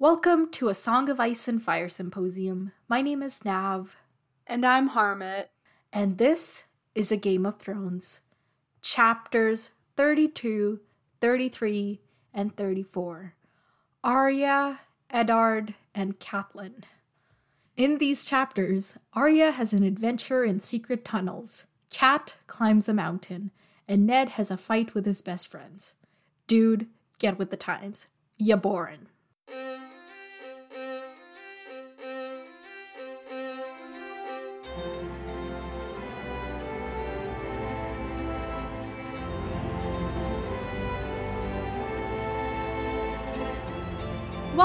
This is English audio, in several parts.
Welcome to a Song of Ice and Fire Symposium. My name is Nav, And I'm Harmit. and this is a Game of Thrones. Chapters 32, 33, and 34. Arya, Eddard, and Catelyn. In these chapters, Arya has an adventure in secret tunnels. Cat climbs a mountain, and Ned has a fight with his best friends. Dude, get with the times. Ya boring.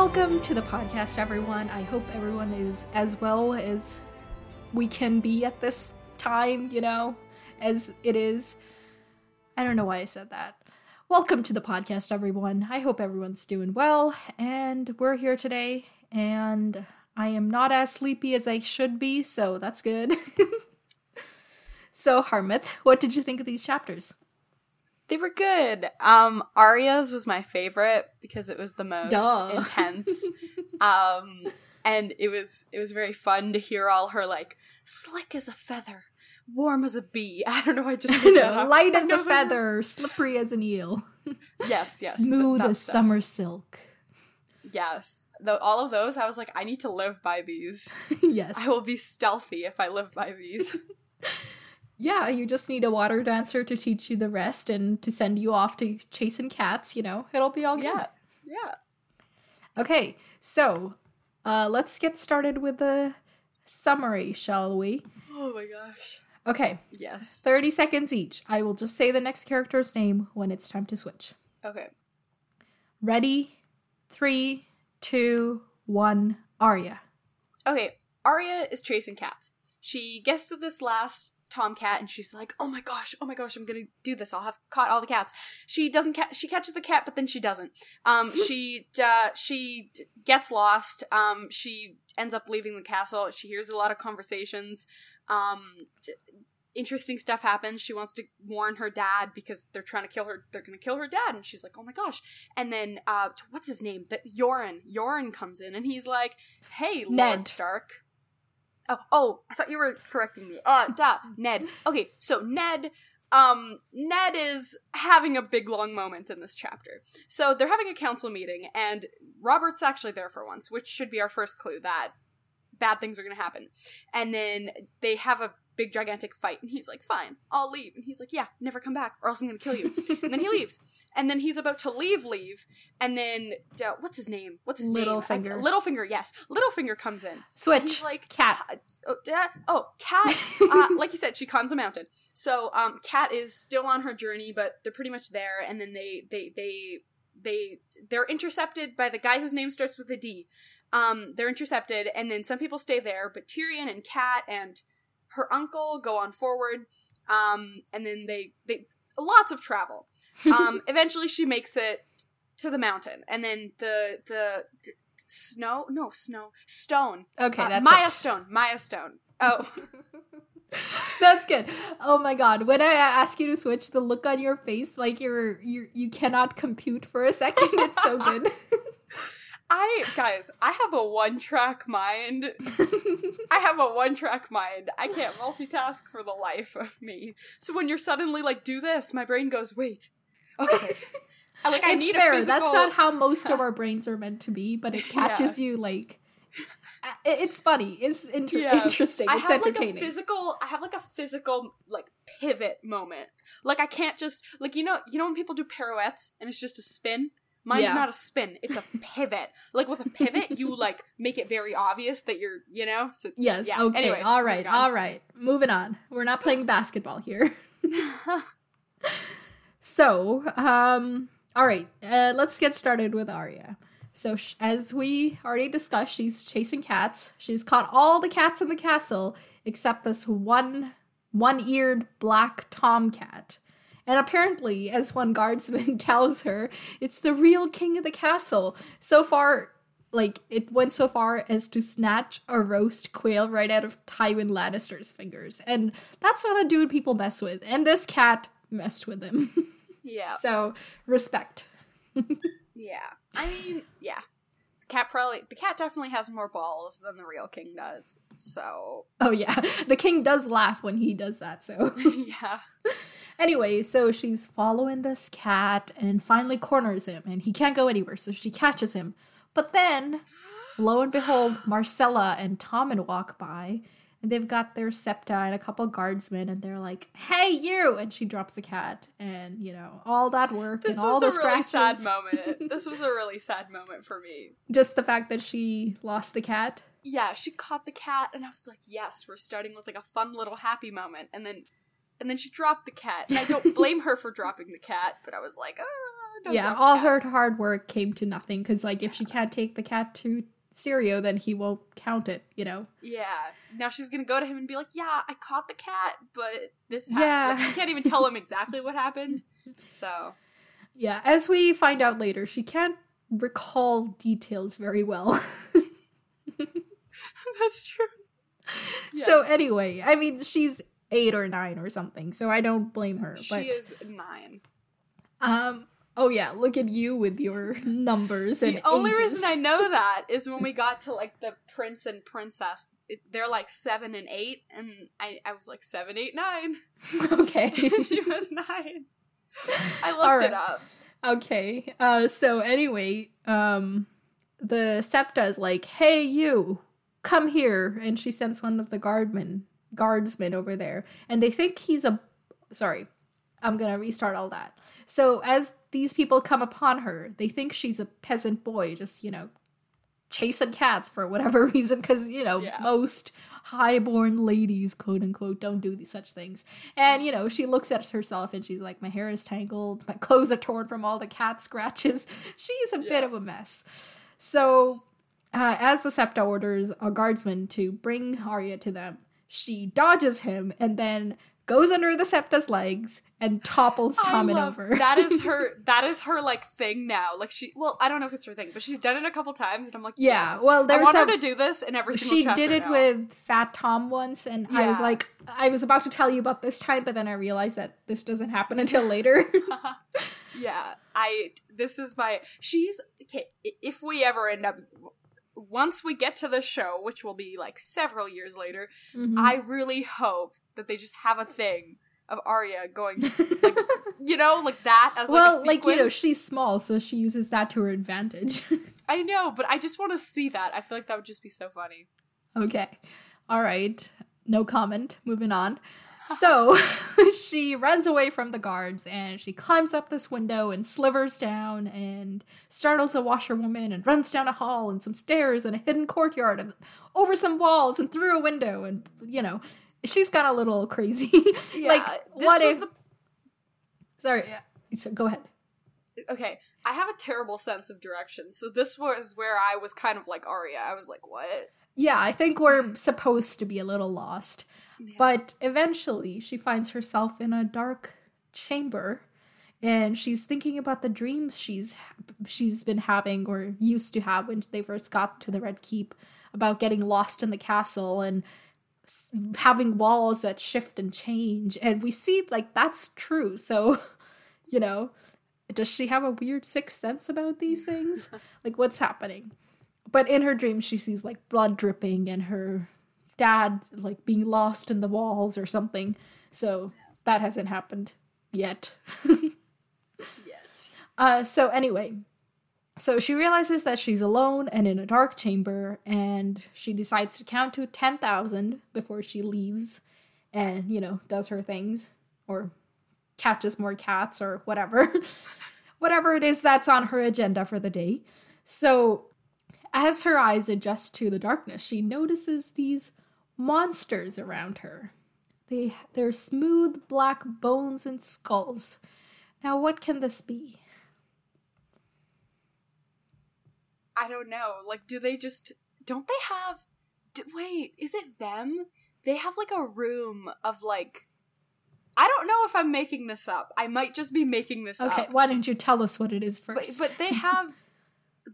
Welcome to the podcast, everyone. I hope everyone is as well as we can be at this time, you know, as it is. I don't know why I said that. Welcome to the podcast, everyone. I hope everyone's doing well, and we're here today, and I am not as sleepy as I should be, so that's good. so, Harmith, what did you think of these chapters? They were good. Um, Arya's was my favorite because it was the most Duh. intense. um, and it was it was very fun to hear all her like slick as a feather, warm as a bee. I don't know. I just that. Light as a feather, slippery as an eel, Yes, yes. smooth as stuff. summer silk. Yes, Though all of those, I was like, I need to live by these. yes. I will be stealthy if I live by these. Yeah, you just need a water dancer to teach you the rest and to send you off to chasing cats, you know, it'll be all good. yeah, yeah. Okay, so uh, let's get started with the summary, shall we? Oh my gosh. Okay, Yes. 30 seconds each. I will just say the next character's name when it's time to switch. Okay. Ready? Three, two, one, Arya. Okay, Arya is chasing cats. She gets to this last tomcat and she's like, "Oh my gosh, oh my gosh, I'm gonna do this. I'll have caught all the cats." She doesn't catch. She catches the cat, but then she doesn't. Um, she uh, she gets lost. Um, she ends up leaving the castle. She hears a lot of conversations. Um, d- interesting stuff happens. She wants to warn her dad because they're trying to kill her. They're gonna kill her dad, and she's like, "Oh my gosh!" And then, uh, what's his name? That Yoren. Yoren comes in, and he's like, "Hey, Lord Ned. Stark." Oh, oh, I thought you were correcting me. Uh, duh, Ned. Okay, so Ned, um, Ned is having a big long moment in this chapter. So they're having a council meeting, and Robert's actually there for once, which should be our first clue that bad things are gonna happen. And then they have a big gigantic fight, and he's like, "Fine, I'll leave." And he's like, "Yeah, never come back, or else I'm gonna kill you." and then he leaves, and then he's about to leave, leave, and then uh, what's his name? What's his name? Littlefinger. I- Littlefinger, yes. Littlefinger comes in. Switch. Like Cat. Oh, Dad. Oh, Cat. uh, like you said, she climbs a mountain. So, um, Cat is still on her journey, but they're pretty much there. And then they, they, they, they, they're intercepted by the guy whose name starts with a D. Um, they're intercepted, and then some people stay there, but Tyrion and Cat and her uncle go on forward. Um, and then they, they, lots of travel. Um, eventually she makes it to the mountain, and then the, the, the snow, no, snow, stone. Okay, Uh, that's Mya it. Stone. Mya Stone. Oh, That's good. Oh my god. When I ask you to switch, the look on your face like you're you you cannot compute for a second. It's so good. I guys, I have a one-track mind. I have a one-track mind. I can't multitask for the life of me. So when you're suddenly like, "Do this," my brain goes, "Wait, okay." I, like I it's need fair. a physical. That's not how most of our brains are meant to be, but it catches you like it's funny. It's inter- Yeah. interesting. I It's have like a physical. I have like a physical like pivot moment. Like I can't just like you know you know when people do pirouettes and it's just a spin. Mine's Yeah. not a spin. It's a pivot. like with a pivot, you like make it very obvious that you're you know. So yes. yeah, Okay. anyway, all right. All right. Moving on. We're not playing basketball here. So, um, all right, uh, let's get started with Arya. So, sh- as we already discussed, she's chasing cats. She's caught all the cats in the castle except this one one-eared black tomcat. And apparently, as one guardsman tells her, it's the real king of the castle. So far, like it went so far as to snatch a roast quail right out of Tywin Lannister's fingers. And that's not a dude people mess with. And this cat messed with him. yeah. so, respect. Yeah. I mean, yeah. The cat probably the cat definitely has more balls than the real king does. So Oh yeah, the king does laugh when he does that. So yeah. anyway, so she's following this cat and finally corners him, and he can't go anywhere. So she catches him, but then, lo and behold, Myrcella and Tommen walk by. And they've got their septa and a couple guardsmen, and they're like, "Hey, you!" And she drops the cat, and you know all that work This and all this was a really sad moment. this was a really sad moment for me. Just the fact that she lost the cat. Yeah, she caught the cat and I was like, "Yes, we're starting with like a fun little happy moment." And then and then she dropped the cat. And I don't blame her for dropping the cat, but I was like, "Ah, don't yeah, all cat." her hard work came to nothing because, like, if she can't take the cat to Syrio, then he won't count it. You know. Yeah. Now she's gonna go to him and be like, "Yeah, I caught the cat, but this happened." Yeah. Like, she can't even tell him exactly what happened. So Yeah, as we find out later, she can't recall details very well. that's true. So anyway, I mean, she's eight or nine or something, so I don't blame her. she But is nine. um, oh yeah, look at you with your numbers and The only ages. reason I know that is when we got to like the prince and princess. It, they're like seven and eight, and I, I was like seven, eight, nine. okay. she was nine. I looked All it up. Okay. Uh so anyway, um the septa is like, "Hey you, come here." And she sends one of the guardmen guardsmen over there. And they think he's a sorry. I'm going to restart all that. So as these people come upon her, they think she's a peasant boy just, you know, chasing cats for whatever reason cuz you know, Yeah. most highborn ladies, quote unquote, don't do these such things. And you know, she looks at herself and she's like, "My hair is tangled, my clothes are torn from all the cat scratches." She's a bit of a mess. So, uh, as the Septa orders a guardsman to bring Arya to them, she dodges him and then goes under the Septa's legs and topples I Tommen over. That is her. That is her like thing now. Like she. Well, I don't know if it's her thing, but she's done it a couple times, and I'm like, Yeah, yes. well, I there's want her to do this in every single she did it now. with Fat Tom once, and I was like, I was about to tell you about this time, but then I realized that this doesn't happen until later. yeah, I. This is my. She's okay. If we ever end up, once we get to the show, which will be like several years later, Mhm. I really hope that they just have a thing of Arya going, like, you know, like that as like well, a like you know, she's small, so she uses that to her advantage. I know, but I just want to see that. I feel like that would just be so funny. okay, all right, no comment. Moving on. So she runs away from the guards and she climbs up this window and slivers down and startles a washerwoman and runs down a hall and some stairs and a hidden courtyard and over some walls and through a window and you know she's got a little crazy. like this what was if? the Sorry, yeah, so go ahead. okay, I have a terrible sense of direction. So this was where I was kind of like Arya. I was like, what? Yeah, I think we're supposed to be a little lost. But eventually she finds herself in a dark chamber and she's thinking about the dreams she's she's been having or used to have when they first got to the Red Keep about getting lost in the castle and having walls that shift and change and we see like that's true. So, you know, does she have a weird sixth sense about these things? like what's happening? But in her dreams, she sees like blood dripping and her dad like being lost in the walls or something. So that hasn't happened yet. Yet. Uh, so anyway, so she realizes that she's alone and in a dark chamber, and she decides to count to ten thousand before she leaves, and you know does her things or catches more cats or whatever, whatever it is that's on her agenda for the day. So as her eyes adjust to the darkness, she notices these monsters around her. They they're smooth black bones and skulls. Now what can this be? I don't know. Like, do they just don't they have? D- wait, is it them? They have like a room of like. I don't know if I'm making this up. I might just be making this Okay, up. Okay, why don't you tell us what it is But, first? but they have,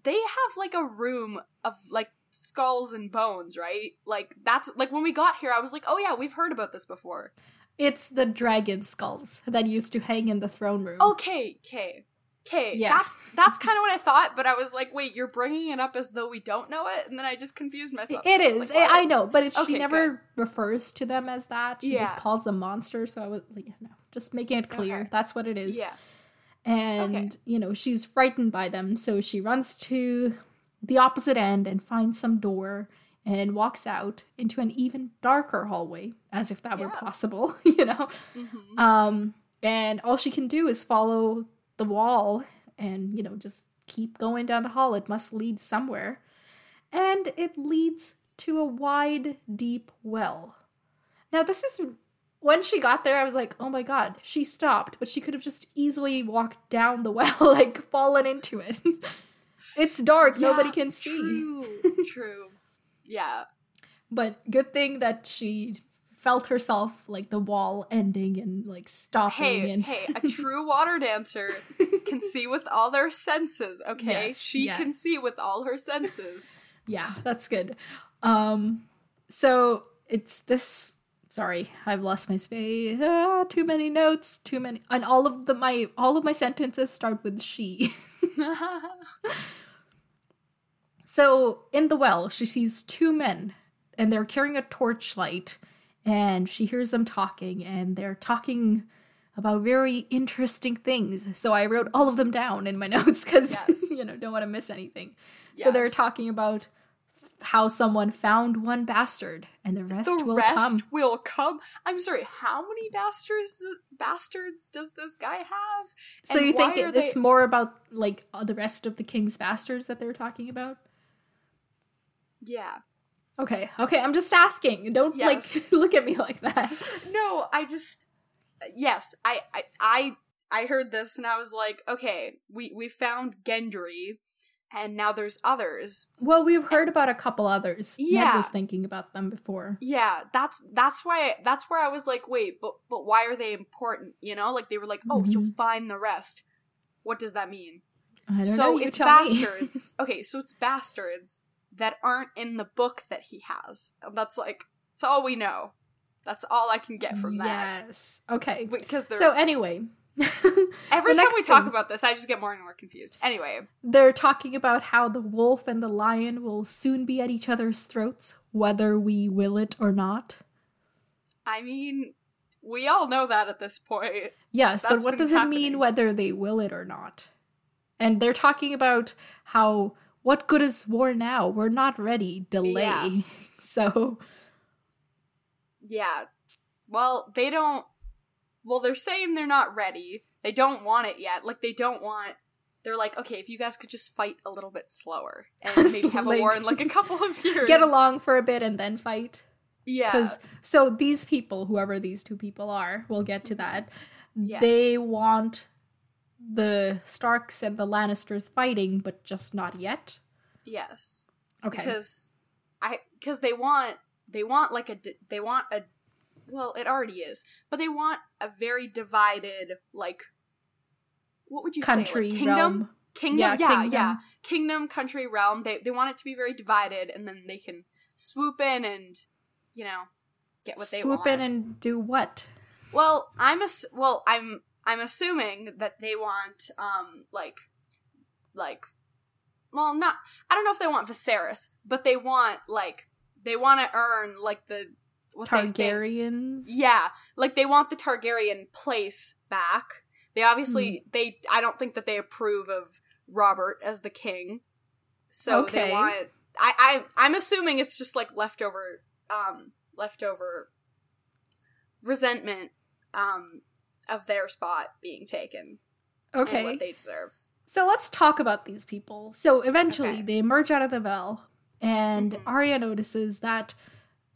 they have like a room of like skulls and bones, right? Like that's like when we got here, I was like, oh yeah, we've heard about this before. it's the dragon skulls that used to hang in the throne room. Okay, okay. Okay, Yeah. that's that's kind of what I thought, but I was like, wait, you're bringing it up as though we don't know it, and then I just confused myself. It So I like, I I know, but it, Okay, she never refers to them as that. She just calls them monsters. So I was, you know, just making it clear. Okay. That's what it is. Yeah. And, Okay. you know, she's frightened by them. So she runs to the opposite end and finds some door and walks out into an even darker hallway, as if that were possible, you know? Mhm. Um, and all she can do is follow the wall and, you know, just keep going down the hall. It must lead somewhere. And it leads to a wide, deep well. Now, this is when she got there, I was like, oh my god, she stopped, but she could have just easily walked down the well, like fallen into it. it's dark, nobody can see. True. True. Yeah. But good thing that she felt herself like the wall ending and like stopping Hey, and hey, a true water dancer can see with all their senses, okay? Yes, she yeah. can see with all her senses. Yeah, that's good. Um, so it's this. Sorry, I've lost my space. Ah, too many notes. Too many, and all of the my all of my sentences start with she. so in the well, she sees two men, and they're carrying a torchlight, and she hears them talking, and they're talking about very interesting things. So I wrote all of them down in my notes because Yes. you know don't want to miss anything. So they're talking about how someone found one bastard and the rest the will rest come. will come. I'm sorry, how many bastards bastards does this guy have? So And you think it, it's more about like uh, the rest of the king's bastards that they're talking about? Yeah. Okay, okay, I'm just asking. Don't Yes. like look at me like that. No, I just yes, I I I I heard this and I was like, okay, we we found Gendry and now there's others. Well, we've heard about a couple others. Ned Yeah. was thinking about them before. Yeah, that's that's why that's where I was like, wait, but but why are they important? You know, like they were like, oh, you'll Mhm. find the rest. What does that mean? I don't so know. It's bastards. okay, so it's bastards that aren't in the book that he has. And that's like that's all we know. That's all I can get from that. Yes. Okay. Because So anyway, every time we talk thing- about this, I just get more and more confused. Anyway, they're talking about how the wolf and the lion will soon be at each other's throats, whether we will it or not. I mean, we all know that at this point. Yes, That's but what does it mean whether they will it or not? And they're talking about how what good is war now? We're not ready. Delay. Yeah. So Yeah. Well, they don't. Well, they're saying they're not ready. They don't want it yet. Like, they don't want. They're like, okay, if you guys could just fight a little bit slower and maybe have a war in like a couple of years. get along for a bit and then fight. Yeah. Because so these people, whoever these two people are, we'll get to mm-hmm. that. Yeah. They want the Starks and the Lannisters fighting, but just not yet. Yes. Okay. Because I because they want they want like a they want a well it already is but they want a very divided like what would you Country say like, kingdom realm. kingdom Yeah, yeah yeah, kingdom. kingdom country realm they they want it to be very divided and then they can swoop in and you know get what they want. Swoop in and do what? well i'm ass- well i'm i'm assuming that they want um like like well not i don't know if they want Viserys but they want like they want to earn like the what Targaryens. yeah like they want the targaryen place back they obviously Hmm. they i don't think that they approve of robert as the king so Okay. they want I, I i'm assuming it's just like leftover um leftover resentment um of their spot being taken Okay. what they deserve So let's talk about these people. So eventually Okay. they emerge out of the well, and Mhm. Arya notices that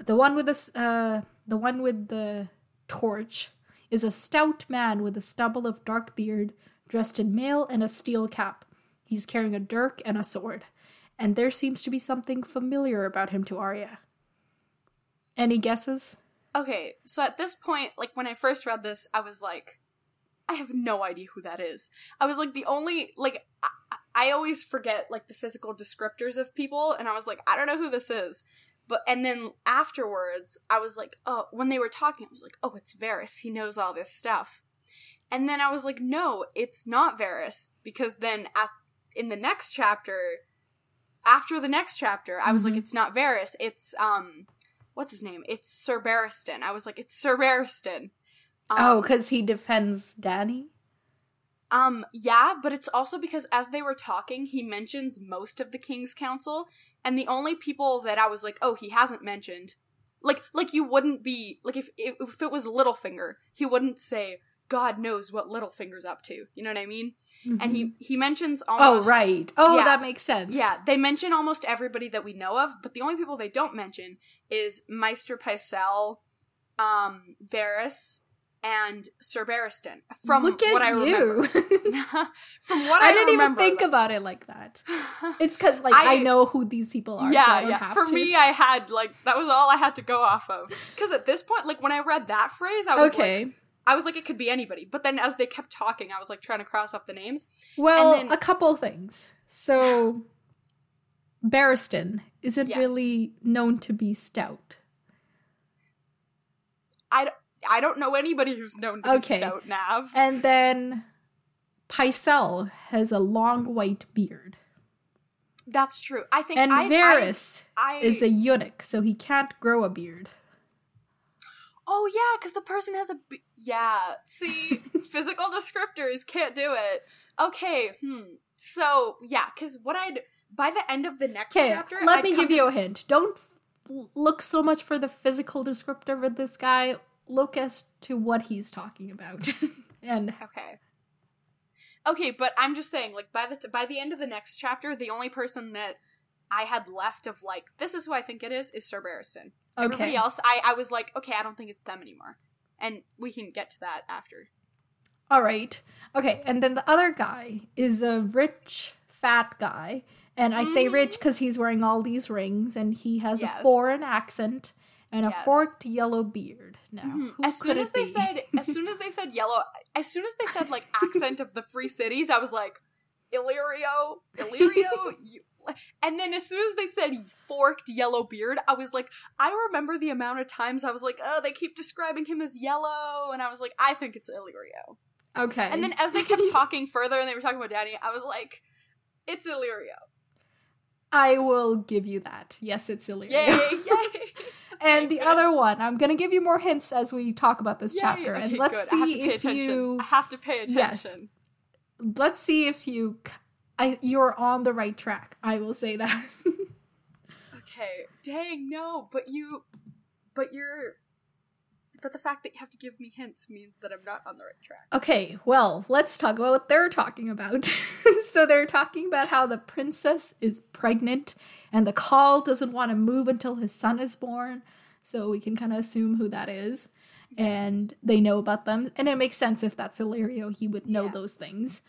the one with the uh, the one with the torch is a stout man with a stubble of dark beard, dressed in mail and a steel cap. He's carrying a dirk and a sword, and there seems to be something familiar about him to Arya. Any guesses? Okay, so at this point, like when I first read this, I was like, I have no idea who that is. I was like, the only, like, I, I always forget, like, the physical descriptors of people, and I was like, I don't know who this is. But, and then afterwards, I was like, oh, when they were talking, I was like, oh, it's Varys. He knows all this stuff. And then I was like, no, it's not Varys because then at in the next chapter, after the next chapter, I was like, Mhm. it's not Varys, it's um, what's his name? It's Sir Barristan. I was like, it's Sir Barristan. Um, oh, because he defends Dany. Um, yeah, but it's also because as they were talking, he mentions most of the King's Council, and the only people that I was like, oh, he hasn't mentioned, like, like you wouldn't be like if if, if it was Littlefinger, he wouldn't say, God knows what Littlefinger's up to. You know what I mean? And he he mentions almost Oh right. Oh, Yeah. that makes sense. Yeah, they mention almost everybody that we know of, but the only people they don't mention is Maester Pycelle, um, Varys, and Sir Barristan. From Look at what I remember. you. From what I, I didn't even think about it like that. It's because like I, I- know who these people are. yeah, so I don't yeah. For to. me, I had like that was all I had to go off of. Because at this point, like when I read that phrase, I was okay. like, I was like, it could be anybody. But then as they kept talking, I was like trying to cross off the names. well, then- a couple things. So, Barristan is it Yes. really known to be stout. I, d- I don't know anybody who's known to Okay. be stout Nav. And then Pycelle has a long white beard. That's true. I think And I, Varys I, I, is a eunuch, so he can't grow a beard. Oh yeah, because the person has a be- yeah. See, physical descriptors can't do it. Okay, hmm. So yeah, because what I'd by the end of the next chapter, let I'd me give you a hint. Don't f- look so much for the physical descriptor of this guy. Look as to what he's talking about. and Okay. Okay, but I'm just saying, like by the t- by the end of the next chapter, the only person that I had left of like this is who I think it is is Sir Barristan. Everybody else, I I was like, okay, I don't think it's them anymore, and we can get to that after. All right. Okay, and then the other guy is a rich, fat guy. And I say Mhm. rich because he's wearing all these rings and he has Yes. a foreign accent and a Yes. forked yellow beard. Now, Mhm. As soon as they said, as soon as they said yellow, as soon as they said like accent of the free cities, I was like, Illyrio, Illyrio. you... And then as soon as they said forked yellow beard, I was like, I remember the amount of times I was like, oh, they keep describing him as yellow, and I was like, I think it's Illyrio. okay. And then as they kept talking further and they were talking about Dany, I was like, it's Illyrio. I will give you that. Yes, it's Illyrio. Yay, yay. And the other one, I'm going to give you more hints as we talk about this Yay. chapter. Okay, and let's good. I have to see if attention. you I have to pay attention. Yes. let's see if you I, you're on the right track. I will say that. Okay. Dang, no, but you but you're but the fact that you have to give me hints means that I'm not on the right track. Okay, well, let's talk about what they're talking about. so they're talking about how the princess is pregnant and the khal doesn't want to move until his son is born. So we can kind of assume who that is. And they know about them. And it makes sense if that's Illyrio, he would know Yeah. those things.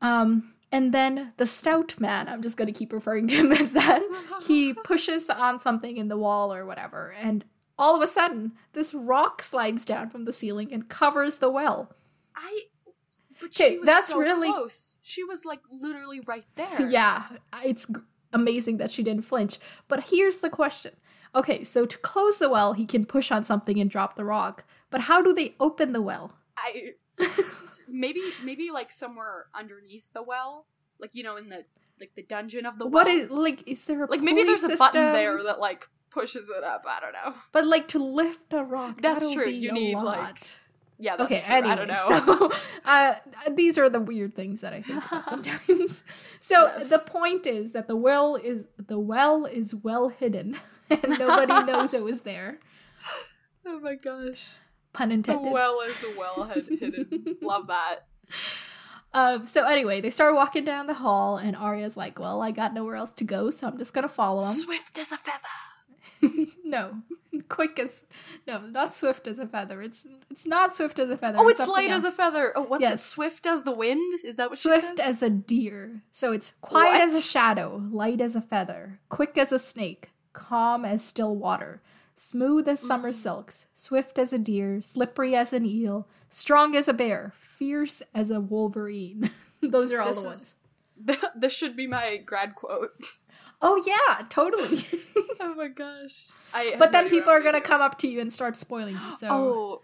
Um, and then the stout man, I'm just going to keep referring to him as that, he pushes on something in the wall or whatever. And all of a sudden, this rock slides down from the ceiling and covers the well. I but she was that's so really- close. She was like literally right there. Yeah, it's amazing that she didn't flinch. But here's the question. Okay, so to close the well, he can push on something and drop the rock. But how do they open the well? I maybe maybe like somewhere underneath the well, like you know in the like the dungeon of the well. What is like? Is there a like maybe there's a button there that like pushes it up. I don't know. But like to lift a rock, That's true, you need, lot. like, Yeah, that's okay, true. anyway, I don't know. so uh, these are the weird things that I think about sometimes. So Yes. the point is that the well is the well is well hidden, and nobody knows it was there. oh my gosh. Pun The intended. well is well hidden. Love that. Um, so anyway, they start walking down the hall, and Arya's like, "Well, I got nowhere else to go, so I'm just gonna follow them." Swift as a feather. no, quick as no, not swift as a feather. It's it's not swift as a feather. Oh, it's something light as a feather. Oh, what's it? Swift as the wind? Is that what she said? swift as a deer. So it's quiet as a shadow, light as a feather, quick as a snake, calm as still water, smooth as summer Mm. silks, swift as a deer, slippery as an eel, strong as a bear, fierce as a wolverine. Those are all this the ones. is this should be my grad quote. Oh yeah, totally. oh my gosh. I but then people are gonna come up to you and start spoiling you. So Oh.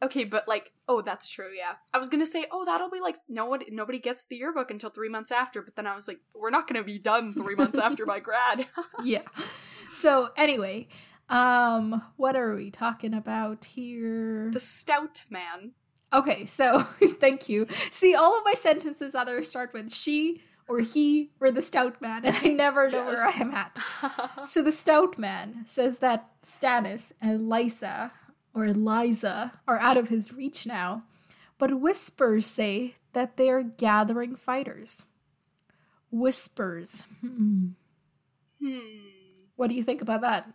Okay, but like, oh, that's true. Yeah, I was gonna say, oh, that'll be like no one, nobody gets the yearbook until three months after. But then I was like, we're not gonna be done three months after my grad. yeah. So anyway, um, what are we talking about here? the stout man. Okay, so thank you. See, all of my sentences either start with she or he or the stout man, and I never know where I'm at. So the stout man says that Stannis and Lysa or Liza are out of his reach now, but whispers say that they are gathering fighters. Whispers. Hmm. hmm. What do you think about that?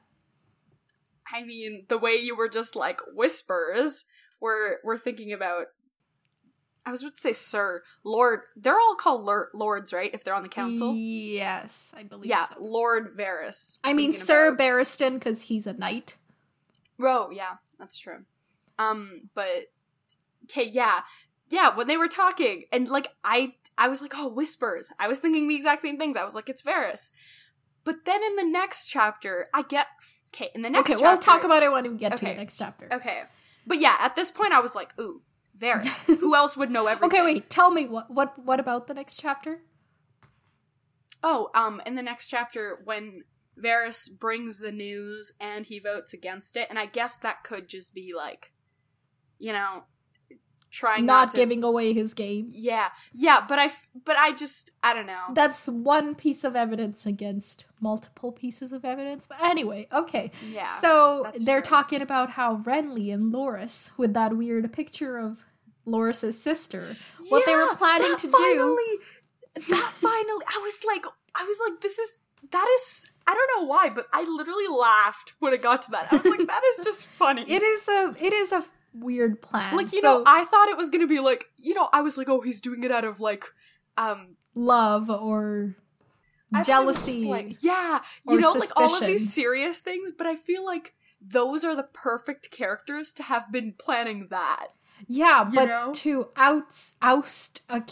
I mean, the way you were just like whispers, we're we're thinking about. I was about to say Sir Lord. They're all called lor- lords, right? If they're on the council. Yes, I believe Yeah, so. Lord Varys. I mean, Sir about- Barristan, because he's a knight. Oh, yeah, that's true. Um, but okay, yeah, yeah. When they were talking, and like I, I was like, oh, whispers. I was thinking the exact same things. I was like, it's Varys. But then in the next chapter, I get okay. In the next, okay, we'll talk about it when we get to the next chapter. Okay, but yeah, at this point, I was like, ooh, Varys. Who else would know everything? Okay, wait. Tell me what what what about the next chapter? Oh, um, in the next chapter, when Varys brings the news and he votes against it, and I guess that could just be like, you know, trying Not not, to, giving away his game. Yeah, yeah, but I, f- but I just, I don't know. That's one piece of evidence against multiple pieces of evidence. But anyway, okay. yeah, so they're true. talking about how Renly and Loris, with that weird picture of Loris's sister, what they were planning to do. That finally, I was like, I was like, this is that is. I don't know why, but I literally laughed when it got to that. I was like, that is just funny. It is a it is a weird plan. like you so, know, I thought it was gonna be like, you know, I was like, oh, he's doing it out of like, um, love or I thought it was just, jealousy. like, yeah, you know, like all of these serious things. But I feel like those are the perfect characters to have been planning that. Yeah, You but know? to out oust a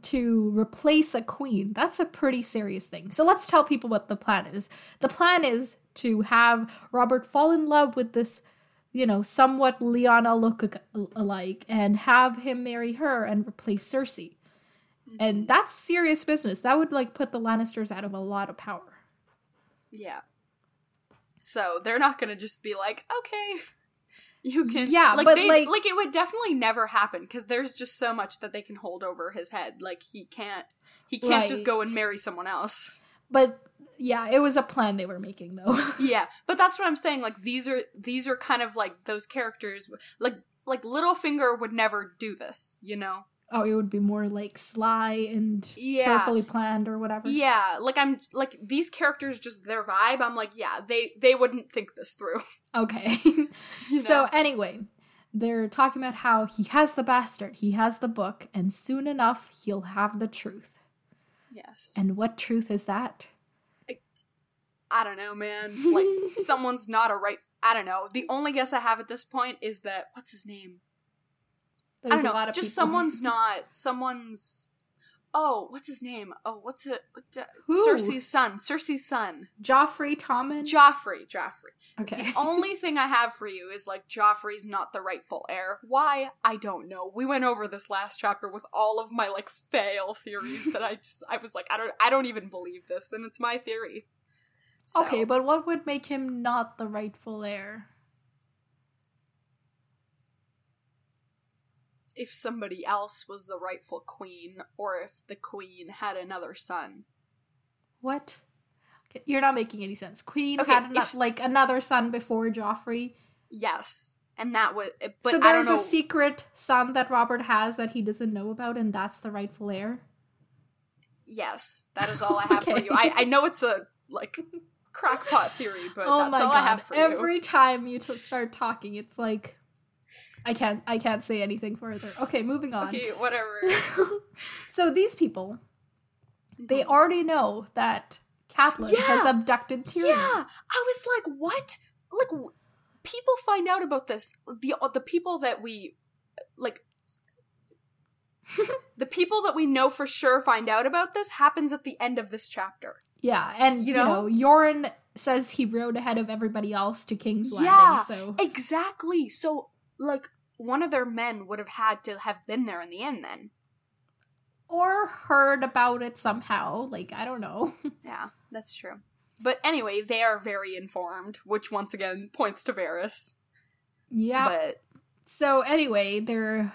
to replace a queen, that's a pretty serious thing. So let's tell people what the plan is. The plan is to have Robert fall in love with this, you know, somewhat Lyanna look alike and have him marry her and replace Cersei. And mm-hmm. that's serious business. That would like put the Lannisters out of a lot of power. Yeah. So they're not gonna just be like, okay, you can. Yeah, like but, they, like- like it would definitely never happen because there's just so much that they can hold over his head. Like he can't, he can't just go and marry someone else. But yeah, it was a plan they were making though. Yeah, but that's what I'm saying. Like these are these are kind of like those characters. Like like Littlefinger would never do this. You know. Oh, it would be more like sly and Yeah. carefully planned or whatever. Yeah, like I'm like these characters just their vibe. I'm like, yeah, they they wouldn't think this through. Okay. You so anyway, they're talking about how he has the bastard, he has the book, and soon enough he'll have the truth. yes. And what truth is that? I don't know, man. Like someone's not a right. I don't know. The only guess I have at this point is that what's his name? There's I don't know. a lot of just people- someone's not. Someone's. Oh, what's his name? Oh, what's it? What, uh, Who? Cersei's son. Cersei's son. Joffrey Tommen. Joffrey. Joffrey. okay. The only thing I have for you is like Joffrey's not the rightful heir. Why? I don't know. We went over this last chapter with all of my like fail theories that I just I was like I don't I don't even believe this and it's my theory. So, Okay, but what would make him not the rightful heir? If somebody else was the rightful queen or if the queen had another son. What? Okay, You're not making any sense. Queen Okay, had ano- if- like another son before Joffrey. Yes. And that was but so I don't there's a secret son that Robert has that he doesn't know about, and that's the rightful heir. Yes, that is all I have for you. I, I know it's a like crackpot theory, but oh that's my all god! I have for you. Every time you t- start talking, it's like I can't. I can't say anything further. Okay, moving on. Okay, whatever. so these people, they already know that Catelyn Yeah. has abducted Tyrion. Yeah, I was like, what? Like, people find out about this. The uh, the people that we like. the people that we know for sure find out about this happens at the end of this chapter. Yeah, and you You know, know? Yoren says he rode ahead of everybody else to King's Landing. Yeah. Landing. So Exactly. So, like, one of their men would have had to have been there in the end then. Or heard about it somehow. Like, I don't know. Yeah, that's true. But anyway, they are very informed, which once again points to Varys. yeah. But So anyway, they're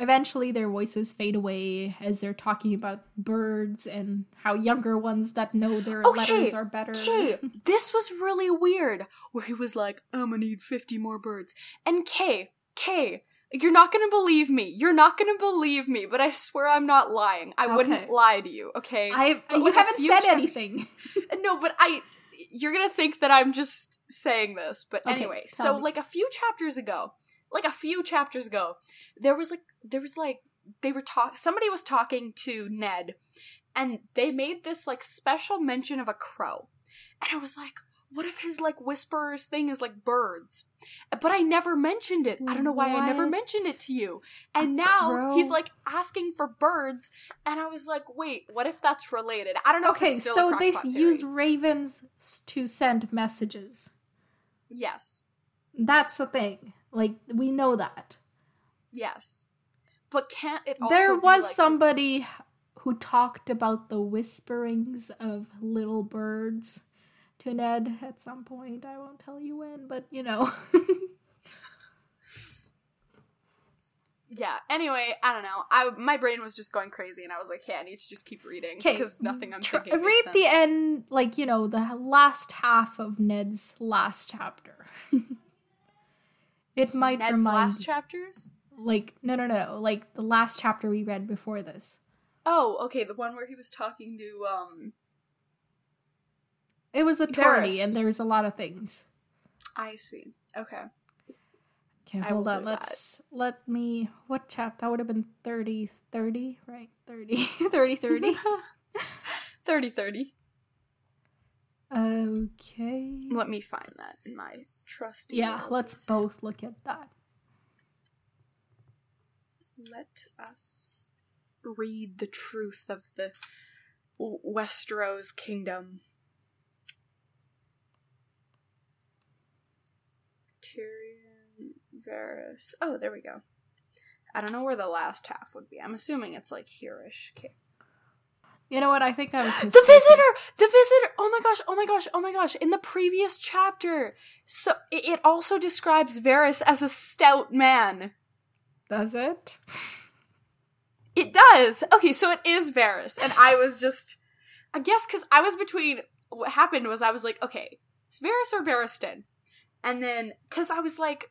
eventually their voices fade away as they're talking about birds and how younger ones that know their Okay, letters are better. Kay, this was really weird. Where he was like, I'm gonna need 50 more birds. And Kay, Kay, you're not gonna believe me. You're not gonna believe me, but I swear I'm not lying. I Okay. wouldn't lie to you, okay? I you like haven't said anything. no, but I. You're gonna think that I'm just saying this, but Okay, anyway. So, me. like a few chapters ago, like a few chapters ago, there was like there was like they were talk. Somebody was talking to Ned, and they made this like special mention of a crow, and I was like, what if his like whisperers thing is like birds? But I never mentioned it. I don't know why I never mentioned it to you. And now crow? he's like asking for birds, and I was like, wait, what if that's related? I don't know. if Okay, it's still a so they use ravens to send messages. Yes. That's a thing. Like we know that. Yes. But can't it also there was like, this- somebody who talked about the whisperings of little birds to Ned at some point. I won't tell you when, but you know. Yeah. Anyway, I don't know. I my brain was just going crazy, and I was like, "Hey, I need to just keep reading because nothing I'm tr- thinking." read the end, like you know, the last half of Ned's last chapter. it might Ned's remind, last chapters. like no, no, no, like the last chapter we read before this. Oh, okay, the one where he was talking to um. It was a tourney, Varys. and there was a lot of things. I see. Okay. Okay, I hold will on. Let's let me. What chapter? That would have been 30, 30, right? 30, 30, 30. 30 30. okay. Let me find that in my trusty. Yeah, book. let's both look at that. Let us read the truth of the Westeros kingdom. Varys. Oh, there we go. I don't know where the last half would be. I'm assuming it's like here-ish. Okay. You know what? I think I was The visitor! The visitor! Oh my gosh, oh my gosh, oh my gosh. In the previous chapter, so it also describes Varys as a stout man. Does it? It does. Okay, so it is Varys, and I was just, I guess, because I was between. What happened was I was like, okay, it's Varys or Barristan, and then because I was like,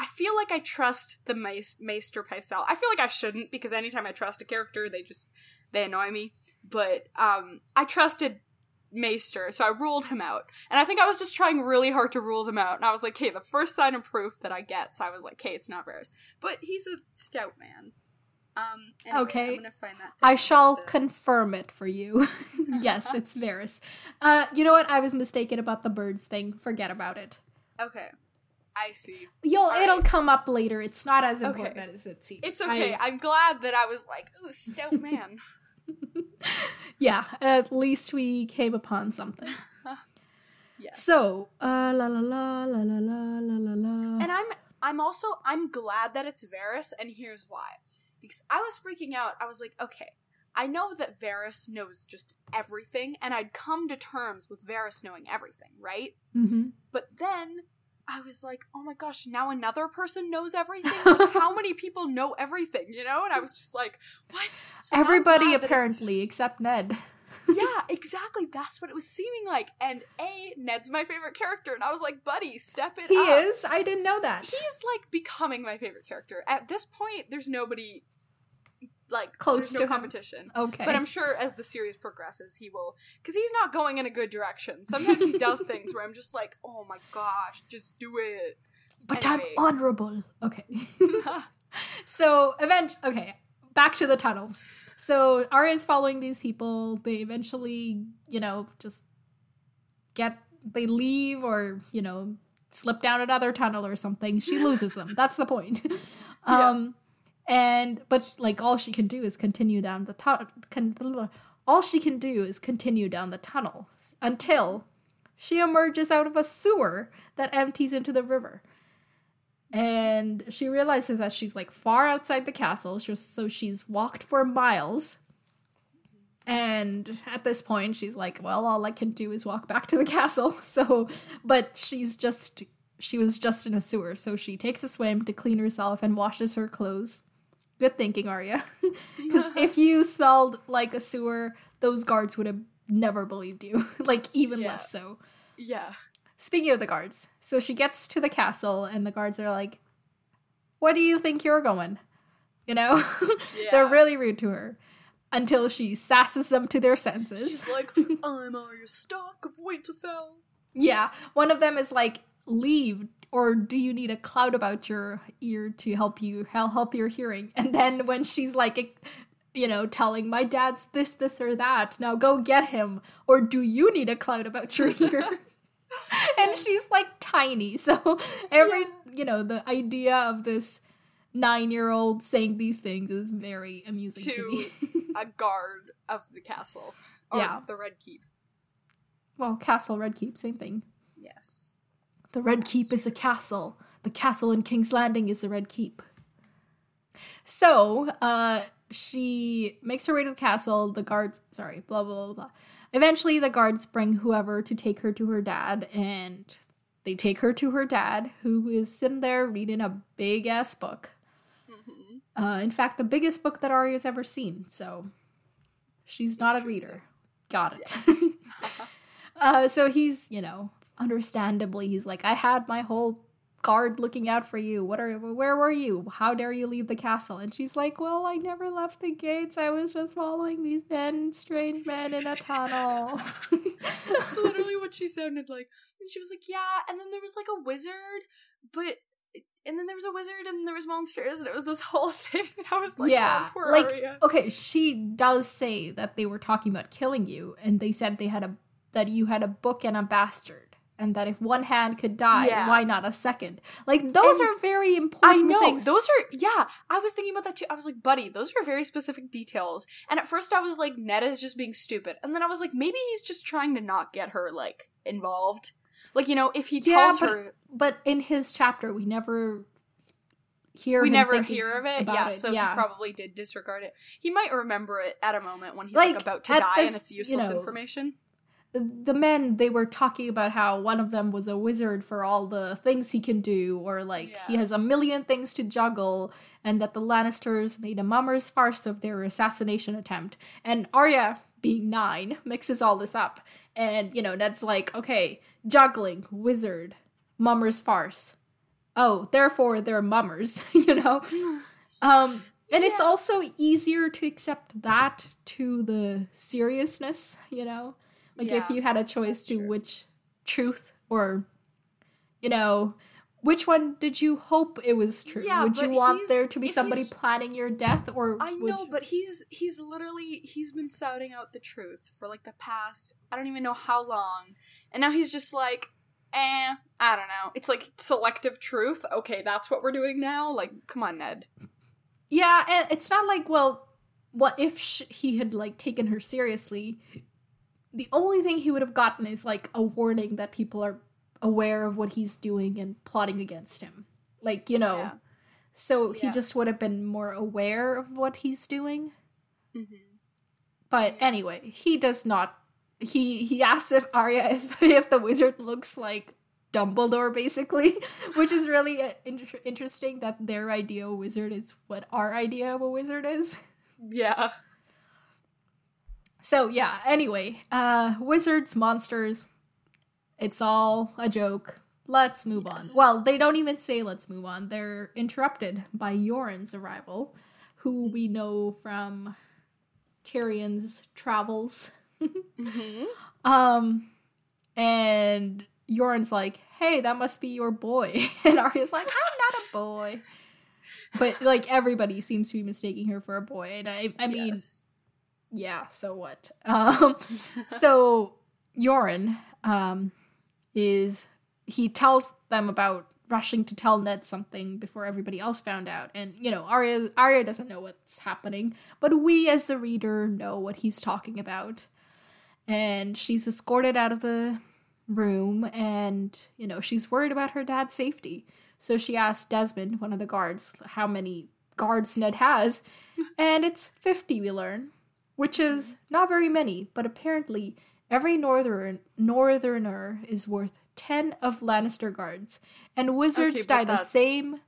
I feel like I trust the Mace, Maester Pycelle. I feel like I shouldn't because anytime I trust a character, they just they annoy me. But um, I trusted Maester, so I ruled him out, and I think I was just trying really hard to rule them out. And I was like, hey, the first sign of proof that I get, so I was like, hey, it's not Varys, but he's a stout man. Um, anyway, Okay. I'm gonna find that. I shall the- confirm it for you. yes, it's Varys. Uh, you know what? I was mistaken about the birds thing. Forget about it. okay, I see. You'll. All it'll right. come up later. It's not as Okay. important as it seems. It's okay. I- am glad that I was like, ooh, stout man. yeah. At least we came upon something. yes. So, uh, la la la la la la la la la. and I'm I'm also I'm glad that it's Varys, and here's why. Because I was freaking out. I was like, okay, I know that Varys knows just everything, and I'd come to terms with Varys knowing everything, right? hmm But then I was like, oh my gosh, now another person knows everything? Like, how many people know everything, you know? And I was just like, what? So Everybody glad that it's- apparently, except Ned. yeah, exactly. That's what it was seeming like. And A, Ned's my favorite character, and I was like, buddy, step it He up. He is. I didn't know that. He's like becoming my favorite character. At this point, there's nobody like Close no to him. competition. Okay. But I'm sure as the series progresses, he will, because he's not going in a good direction. Sometimes he does things where I'm just like, oh my gosh, just do it. but Anyway. I'm honorable. Okay. so event. Okay, back to the tunnels. So Arya is following these people. They eventually, you know, just get they leave or you know slip down another tunnel or something. She loses them. That's the point. Yeah. Um, And but like all she can do is continue down the tunnel. All she can do is continue down the tunnel until she emerges out of a sewer that empties into the river. and she realizes that she's like far outside the castle. She's, so she's walked for miles. And at this point, she's like, well, all I can do is walk back to the castle. So, but she's just, she was just in a sewer. So she takes a swim to clean herself and washes her clothes. Good thinking, Arya. Because if you smelled like a sewer, those guards would have never believed you. like, even Yeah. less so. Yeah. Speaking of the guards, so she gets to the castle, and the guards are like, Where do you think you're going? You know? They're really rude to her until she sasses them to their senses. She's like, I'm Arya Stark of Winterfell. Yeah, one of them is like, Leave, or do you need a cloud about your ear to help you help your hearing? And then when she's like, you know, telling my dad's this, this, or that, now go get him, or do you need a cloud about your ear? and she's like tiny, so every, you know, the idea of this nine year old saying these things is very amusing to, To- me. A guard of the castle. Or Yeah. The Red Keep. well, Castle Red Keep, same thing. Yes. The Red Keep is a castle. The castle in King's Landing is the Red Keep. So, uh, she makes her way to the castle. The guards, sorry, blah, blah, blah, blah. Eventually, the guards bring whoever to take her to her dad, and they take her to her dad, who is sitting there reading a big ass book. hmm Uh, in fact, the biggest book that Arya's ever seen. So, she's not a reader. Got it. Yes. Uh, so he's, you know, understandably, he's like, I had my whole guard looking out for you. What are, where were you? How dare you leave the castle? And she's like, Well, I never left the gates. I was just following these men, strange men in a tunnel. That's literally what she sounded like. And she was like, yeah, and then there was like a wizard, but and then there was a wizard and there was monsters and it was this whole thing. And I was like, Yeah, oh, poor like- Arya. okay, she does say that they were talking about killing you, and they said they had a that you had a book and a bastard. And that if one hand could die, Yeah. why not a second? Like those And are very important I know. things. Those are yeah, I was thinking about that too. I was like, buddy, those are very specific details. And at first I was like, Ned is just being stupid. And then I was like, maybe he's just trying to not get her like involved. Like, you know, if he Yeah, but- her but in his chapter, we never hear. we never hear of it. Yeah, it. so yeah. he probably did disregard it. He might remember it at a moment when he's like, Like, about to die this, and it's you useless know, information. The, men they were talking about how one of them was a wizard for all the things he can do, or like he has a million things to juggle, and that the Lannisters made a mummer's farce of their assassination attempt. And Arya, being nine, mixes all this up, and you know Ned's like, okay, juggling, wizard, mummer's farce. Oh, therefore they're mummers, you know. Um, and it's also easier to accept that to the seriousness, you know? Like if you had a choice to which truth or, you know, which one did you hope it was true? Yeah, would you want there to be somebody planning your death or I know, but he's he's literally he's been shouting out the truth for like the past I don't even know how long. And now he's just like, eh, I don't know. It's like selective truth. Okay, that's what we're doing now. Like, come on, Ned. Yeah, it's not like, well, what if sh- he had like taken her seriously? The only thing he would have gotten is like a warning that people are aware of what he's doing and plotting against him. Like, you know. Yeah. So he just would have been more aware of what he's doing. Mm-hmm. But anyway, he does not he he asks if Arya if if the wizard looks like Dumbledore basically, which is really uh, inter- interesting that their idea of a wizard is what our idea of a wizard is. Yeah. So yeah, anyway, uh wizards, monsters, it's all a joke. Let's move on. Well, they don't even say let's move on. They're interrupted by Yoren's arrival, who we know from Tyrion's travels. Mm-hmm. Um and Yoren's like, "Hey, that must be your boy." And Arya's like, "I'm not a boy." But like everybody seems to be mistaking her for a boy. And I I mean, yeah, so what? Um, so Yoren um, is he tells them about rushing to tell Ned something before everybody else found out, and you know Arya Arya doesn't know what's happening, but we as the reader know what he's talking about, and she's escorted out of the room, and you know she's worried about her dad's safety. So she asked Desmond, one of the guards, how many guards Ned has, and it's 50, we learn, which is not very many, but apparently every northern northerner is worth 10 of Lannister guards, and wizards Okay, die the same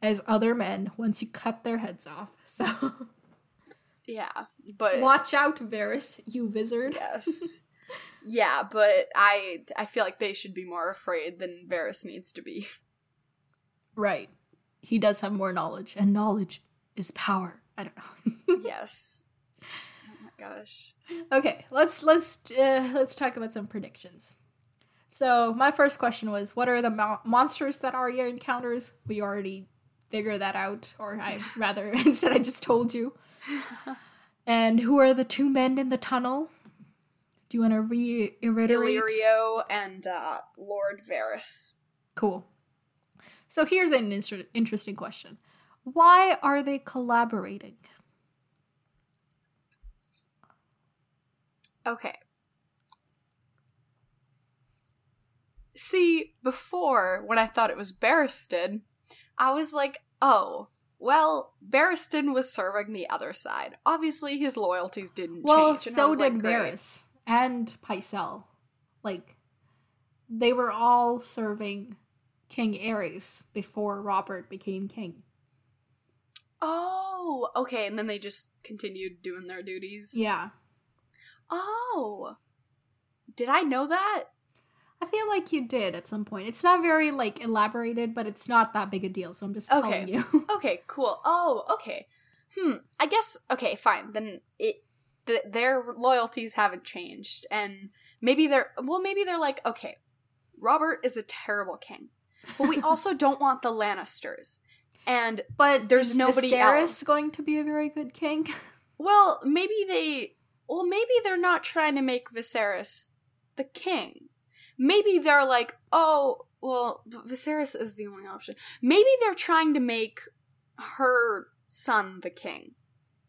as other men once you cut their heads off. So Yeah, but watch out, Varys, you wizard. yes. yeah, but I I feel like they should be more afraid than Varys needs to be. Right. He does have more knowledge, and knowledge is power. I don't know. yes. Gosh. okay, let's let's uh, let's talk about some predictions. So my first question was, what are the mo- monsters that Arya encounters? We already figured that out, or I rather instead I just told you. And who are the two men in the tunnel? Do you want to re- reiterate? Illyrio and uh, Lord Varys. Cool. So here's an inter- interesting question: Why are they collaborating? Okay. See, before, when I thought it was Barristan, I was like, oh, well, Barristan was serving the other side. Obviously, his loyalties didn't Well, change. I so like, did. Varys and Pycelle. Like, they were all serving King Aerys before Robert became king. Oh, okay, and then they just continued doing their duties. Yeah. Oh. Did I know that? I feel like you did at some point. It's not very, like, elaborated, but it's not that big a deal, so I'm just Okay. telling you. Okay, cool. Oh, okay. Hmm. I guess okay, fine. Then it th- their loyalties haven't changed, and maybe they're well, maybe they're like, okay, Robert is a terrible king, but we also don't want the Lannisters, and but There's nobody Viserys else. going to be a very good king? well, maybe they, well, maybe they're not trying to make Viserys the king. Maybe they're like, oh, well, Viserys is the only option. Maybe they're trying to make her son the king.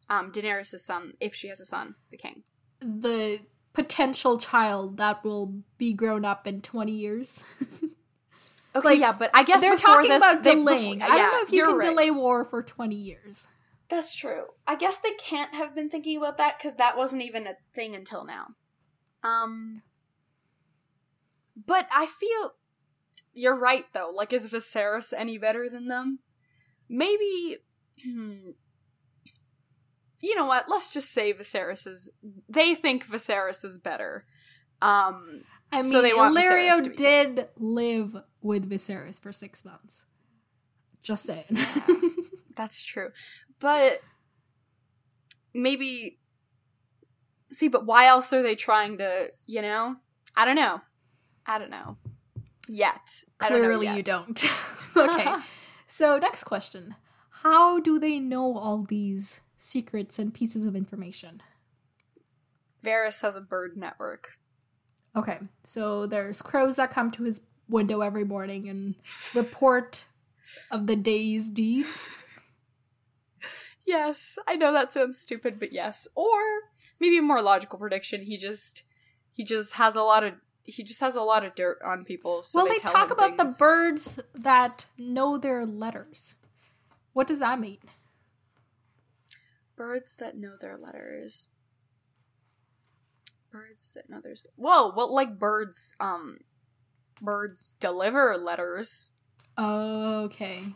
Um, Daenerys' son, if she has a son, the king. the potential child that will be grown up in 20 years. Okay, Like, yeah, but I guess They're before talking this, about they- delaying. before- I don't know if you can right. delay war for 20 years. That's true. I guess they can't have been thinking about that because that wasn't even a thing until now. Um, but I feel you're right though. Like, is Viserys any better than them? Maybe. hmm, You know what? Let's just say Viserys is. They think Viserys is better. Um, I mean, So they want Illyrio did live with Viserys for six months. Just saying. That's true. But maybe see, but why else are they trying to, you know? I don't know. I don't know. Yet. I don't know Clearly, you don't. okay. So, next question How do they know all these secrets and pieces of information? Varys has a bird network. Okay. So, there's crows that come to his window every morning and report of the day's deeds. Yes, I know that sounds stupid, but yes. Or maybe a more logical prediction, he just he just has a lot of he just has a lot of dirt on people. So well, they, they, talk about things. the birds that know their letters. What does that mean? Birds that know their letters. Birds that know their Whoa, well like birds um birds deliver letters. Okay.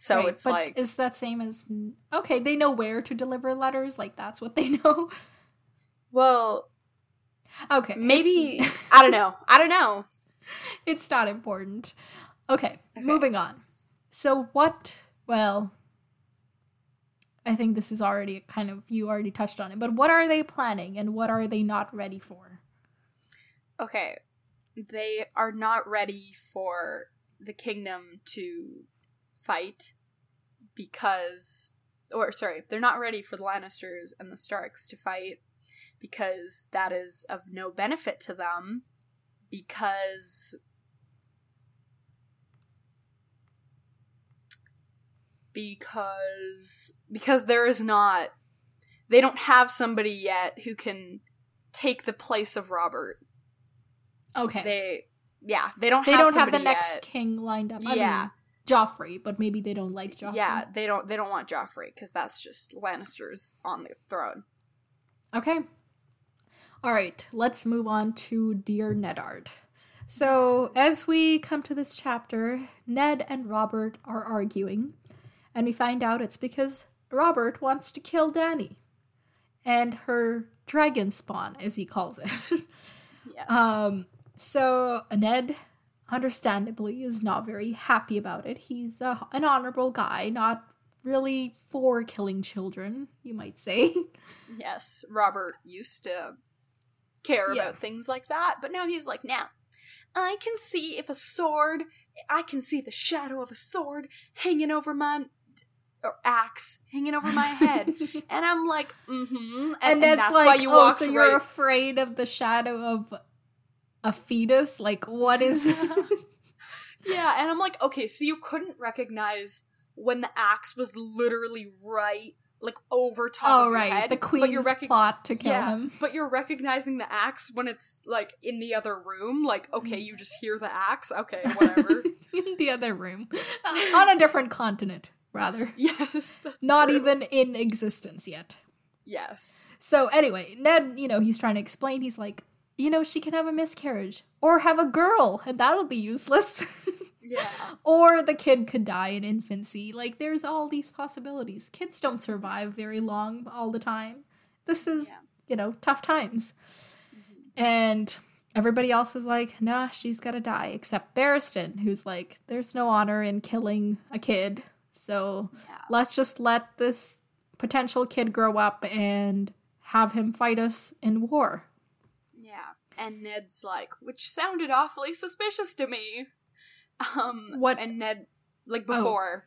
So Right, it's but like is that same as okay? They know where to deliver letters. Like that's what they know. well, Okay, maybe I don't know. I don't know. it's not important. Okay, Okay. moving on. So what? Well, I think this is already kind of you already touched on it. But what are they planning, and what are they not ready for? Okay. They are not ready for the kingdom to fight because or sorry, they're not ready for the Lannisters and the Starks to fight because that is of no benefit to them because because because there is not they don't have somebody yet who can take the place of Robert. Okay, They yeah, they don't they have don't have the somebody next king lined up. I Yeah. mean, Joffrey, but maybe they don't like Joffrey. Yeah, they don't they don't want Joffrey because that's just Lannisters on the throne. Okay. All right, let's move on to Dear Nedard. So, as we come to this chapter, Ned and Robert are arguing, and we find out it's because Robert wants to kill Dany and her dragon spawn, as he calls it. Yes. um, so, Ned, understandably, is not very happy about it. He's a, an honorable guy, not really for killing children, you might say. yes. Robert used to care Yeah. about things like that, but now he's like, now I can see if a sword, I can see the shadow of a sword hanging over my or axe hanging over my head, and I'm like, mm-hmm, and, and, and that's, that's like, why you oh, walked so you're right. afraid of the shadow of a fetus? Like, what is? yeah, and I'm like, okay, so you couldn't recognize when the axe was literally right, like over top oh, right, head, the queen's you're recog- plot to kill yeah, him but you're recognizing the axe when it's like in the other room. Like, okay, you just hear the axe. Okay, whatever. in the other room, on a different continent, rather. yes, that's Not true. even in existence yet. Yes. So anyway, Ned, you know, he's trying to explain. He's like, you know, she can have a miscarriage or have a girl, and that'll be useless. Yeah. or the kid could die in infancy. Like, there's all these possibilities. Kids don't survive very long all the time. This is, Yeah. you know, tough times. Mm-hmm. And everybody else is like, nah, she's gotta die, except Barristan, who's like, there's no honor in killing a kid. So Yeah. let's just let this potential kid grow up and have him fight us in war. And Ned's like, which sounded awfully suspicious to me. Um What- and Ned like Oh. before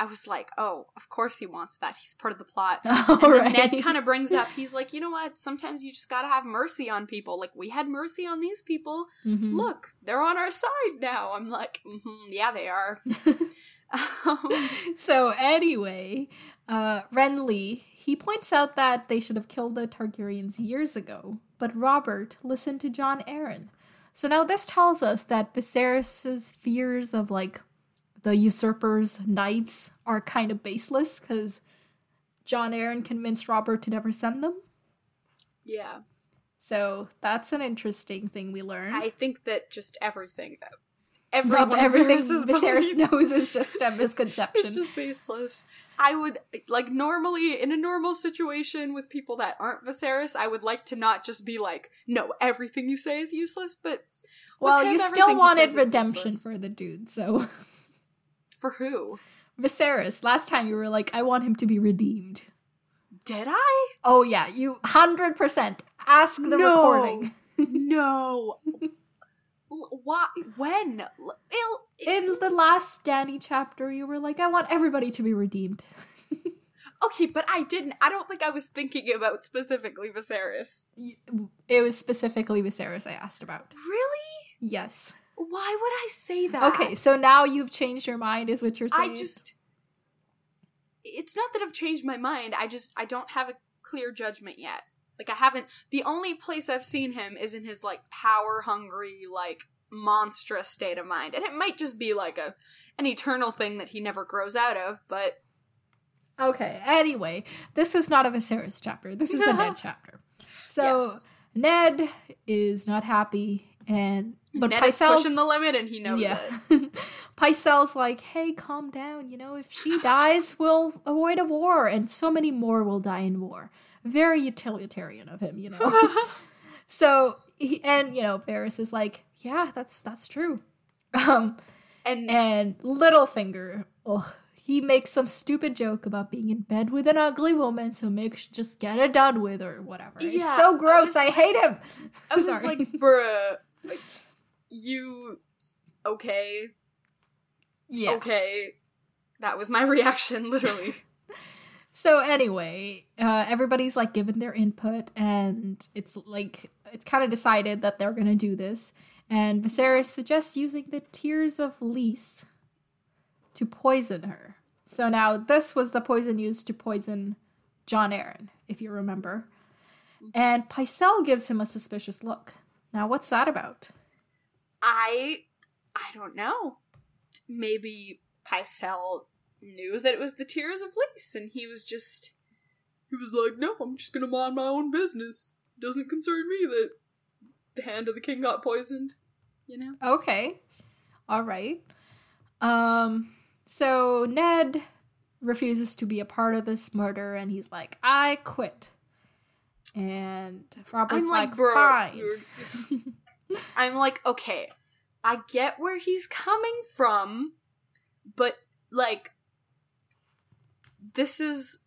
I was like, oh, of course he wants that. He's part of the plot. And right. Ned kind of brings up, he's like, you know what? Sometimes you just gotta have mercy on people. Like, we had mercy on these people. Mhm. Look, they're on our side now. I'm like, mm-hmm, yeah, they are. um, so anyway, uh, Renly he points out that they should have killed the Targaryens years ago, but Robert listened to Jon Arryn. So now this tells us that Viserys's fears of like the usurpers' knives are kind of baseless because Jon Arryn convinced Robert to never send them. yeah. So that's an interesting thing we learn. I think that just everything. Rob, Everyone everything Viserys Viserys knows is just a misconception. It's just baseless. I would like normally in a normal situation with people that aren't Viserys, I would like to not just be like, no, everything you say is useless, but well, him, you still wanted redemption for the dude, so for who? Viserys. Last time you were like, I want him to be redeemed. Did I? Oh yeah, you hundred percent. Ask the No. recording. no. Why? When? In the last Dany chapter, you were like, I want everybody to be redeemed. Okay, but I didn't. I don't think I was thinking about specifically Viserys. It was specifically Viserys I asked about. Really? Yes. Why would I say that? Okay, so now you've changed your mind, is what you're saying. I just it's not that I've changed my mind. I just I don't have a clear judgment yet. Like I haven't the only place I've seen him is in his like power hungry like monstrous state of mind. And it might just be like a an eternal thing that he never grows out of, but Okay, anyway, this is not a Viserys chapter. This is a Ned chapter. So yes. Ned is not happy, and but Ned Pycelle's pushing the limit and he knows yeah. it. Pycelle's like, hey, calm down. You know, if she dies, we'll avoid a war, and so many more will die in war. Very utilitarian of him, you know. so, he, and you know, Varys is like, yeah, that's that's true. Um, And and Littlefinger, ugh, he makes some stupid joke about being in bed with an ugly woman, so make just get it done with or whatever. it's Yeah, so I gross. was- I, hate him. I was just Sorry. like, bruh, like, you okay? yeah. Okay. That was my reaction, literally. So anyway, uh, everybody's like given their input, and it's like it's kind of decided that they're gonna do this. And Viserys suggests using the tears of Lys to poison her. So now this was the poison used to poison Jon Arryn, if you remember. And Pycelle gives him a suspicious look. Now, what's that about? I I don't know. Maybe Pycelle knew that it was the tears of Lys, and he was just he was like, No, I'm just gonna mind my own business. Doesn't concern me that the hand of the king got poisoned. You know? Okay. All right. Um so Ned refuses to be a part of this murder and he's like, "I quit." And Robert's I'm like, like, bro, "Fine." just- I'm like, okay, I get where he's coming from, but like, this is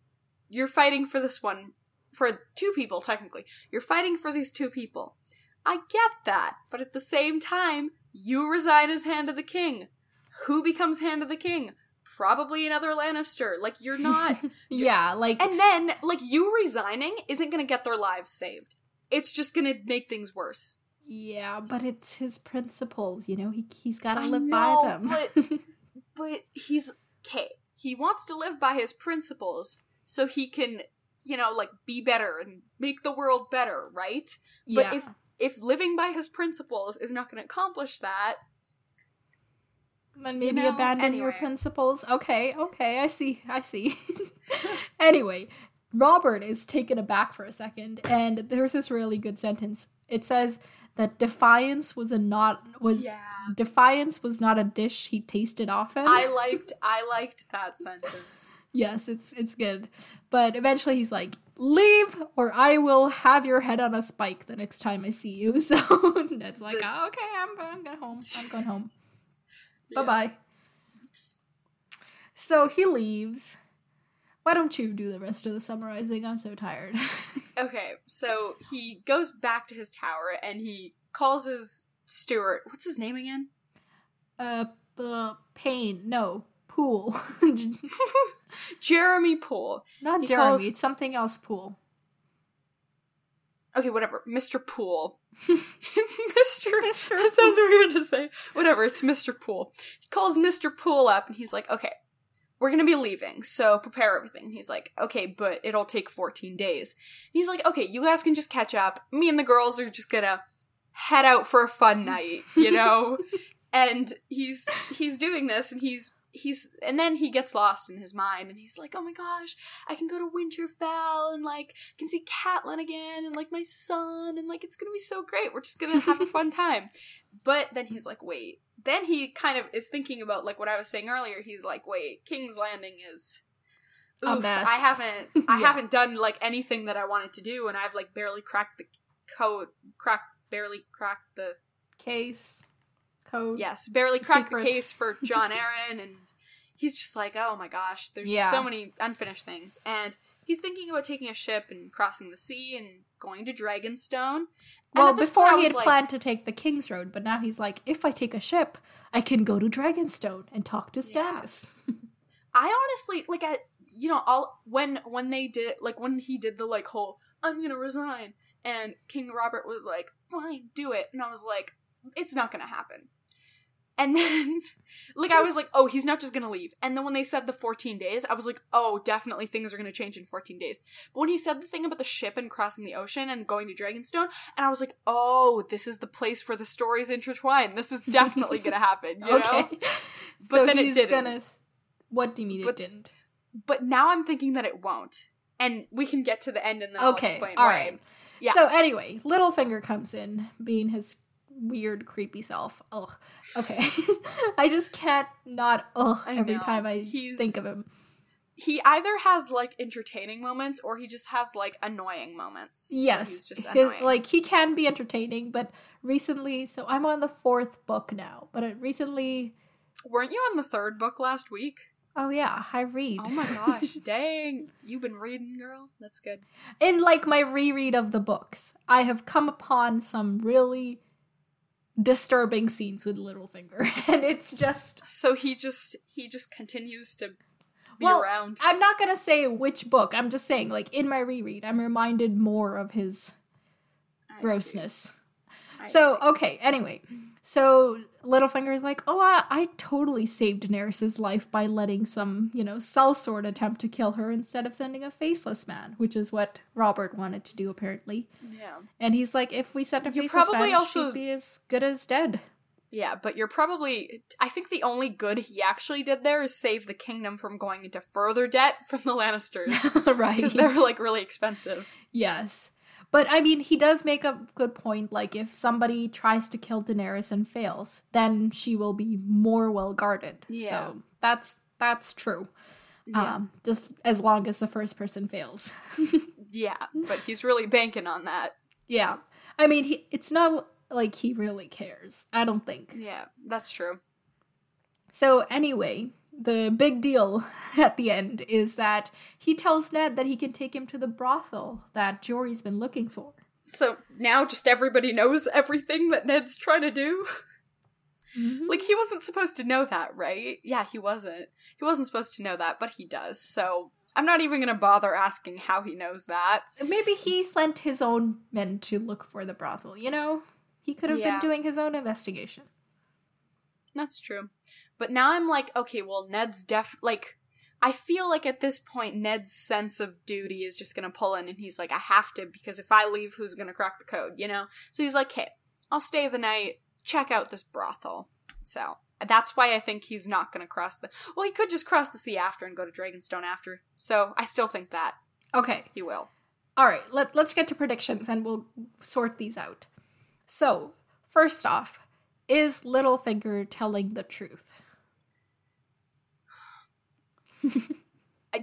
you're fighting for this one for two people technically. You're fighting for these two people. I get that, but at the same time, you resign as Hand of the King. Who becomes Hand of the King? Probably another Lannister. Like you're not yeah, like and then, like, you resigning isn't gonna get their lives saved. It's just gonna make things worse. yeah, but it's his principles, you know. He he's got to live know, by them. but- But he's okay. He wants to live by his principles so he can, you know, like be better and make the world better, right? But if if living by his principles is not gonna accomplish that, then you maybe know, abandon your principles. Okay, okay, I see, I see. anyway, Robert is taken aback for a second, and there's this really good sentence. It says that defiance was a not was yeah. defiance was not a dish he tasted often. I liked I liked that sentence. yes, it's it's good, but eventually he's like, "Leave, or I will have your head on a spike the next time I see you." So it's like, The- oh, "Okay, I'm I'm going home. I'm going home." Yeah. Bye bye. So he leaves. Why don't you do the rest of the summarizing? I'm so tired. Okay, so he goes back to his tower and he calls his steward. What's his name again? uh, uh, Pain. No, Pool. Jeremy Poole. Not He Jeremy. calls- It's something else. Pool. Okay, whatever. Mr. Poole. Mr. Mr. That sounds weird to say. Whatever, it's Mr. Poole. He calls Mr. Poole up and he's like, okay, we're gonna be leaving, so prepare everything. He's like, okay, but it'll take 14 days. He's like, okay, you guys can just catch up. Me and the girls are just gonna head out for a fun night, you know? and he's he's doing this and he's he's and then he gets lost in his mind and he's like, oh my gosh, I can go to Winterfell and like I can see Catelyn again and like my son and like it's gonna be so great. We're just gonna have a fun time. But then he's like, wait. Then he kind of is thinking about like what I was saying earlier. He's like, wait, King's Landing is A mess. I haven't I haven't done like anything that I wanted to do and I've like barely cracked the code cracked barely cracked the Case. Code. yes, barely cracked Secret. the case for Jon Arryn, and he's just like, oh my gosh, there's Yeah. so many unfinished things, and he's thinking about taking a ship and crossing the sea and going to Dragonstone. Well, before point, he had like, planned to take the King's Road, but now he's like, if I take a ship, I can go to Dragonstone and talk to Yeah. I honestly like I you know all when when they did like when he did the like whole I'm gonna resign and King Robert was like fine do it and I was like it's not gonna happen and then like I was like oh he's not just gonna leave and then when they said the 14 days I was like oh definitely things are gonna change in 14 days but when he said the thing about the ship and crossing the ocean and going to Dragonstone and I was like oh this is the place where the stories intertwine this is definitely gonna happen you know okay. But so then it didn't. gonna. What do you mean But- it didn't? but now I'm thinking that it won't. And we can get to the end and then I'll Okay, explain all right. Yeah. So anyway, Littlefinger comes in, being his weird, creepy self. Ugh. Okay. I just can't not ugh every time I He's- think of him. He either has like entertaining moments or he just has like annoying moments. Yes, He's just his- like he can be entertaining, but recently, so I'm on the fourth book now. But it recently, Weren't you on the third book last week? oh yeah, I read. Oh my gosh, dang. You've been reading, girl. That's good. in like my reread of the books, I have come upon some really disturbing scenes with Littlefinger, and it's just So he just he just continues to be Well, around. I'm not gonna say which book. I'm just saying, like in my reread, I'm reminded more of his I see. I So see. okay, anyway, so Littlefinger is like, oh, I, I totally saved Daenerys's life by letting some, you know, sellsword attempt to kill her instead of sending a faceless man, which is what Robert wanted to do apparently. yeah. And he's like, if we sent a You faceless probably man, also- she'd be as good as dead. Yeah, but you're probably. I think the only good he actually did there is save the kingdom from going into further debt from the Lannisters. right. Because they're, like, really expensive. Yes. But I mean, he does make a good point. Like, if somebody tries to kill Daenerys and fails, then she will be more well guarded. Yeah. So that's that's true. Yeah. Um, just as long as the first person fails. yeah, but he's really banking on that. yeah. I mean, he, it's not like he really cares. I don't think. Yeah, that's true. So anyway, the big deal at the end is that he tells Ned that he can take him to the brothel that Jory's been looking for. So now just everybody knows everything that Ned's trying to do. Mm-hmm. Like he wasn't supposed to know that, right? Yeah, he wasn't. He wasn't supposed to know that, but he does. So I'm not even gonna bother asking how he knows that. Maybe he sent his own men to look for the brothel, you know? He could have Yeah. been doing his own investigation. That's true. But now I'm like, okay, well, Ned's def like I feel like at this point Ned's sense of duty is just gonna pull in and he's like, I have to because if I leave, who's gonna crack the code, you know? So he's like, hey, I'll stay the night, check out this brothel. So that's why I think he's not gonna cross the well, he could just cross the sea after and go to Dragonstone after. So I still think that Okay. he will. All right, let, let's get to predictions and we'll sort these out. So, first off, is Littlefinger telling the truth?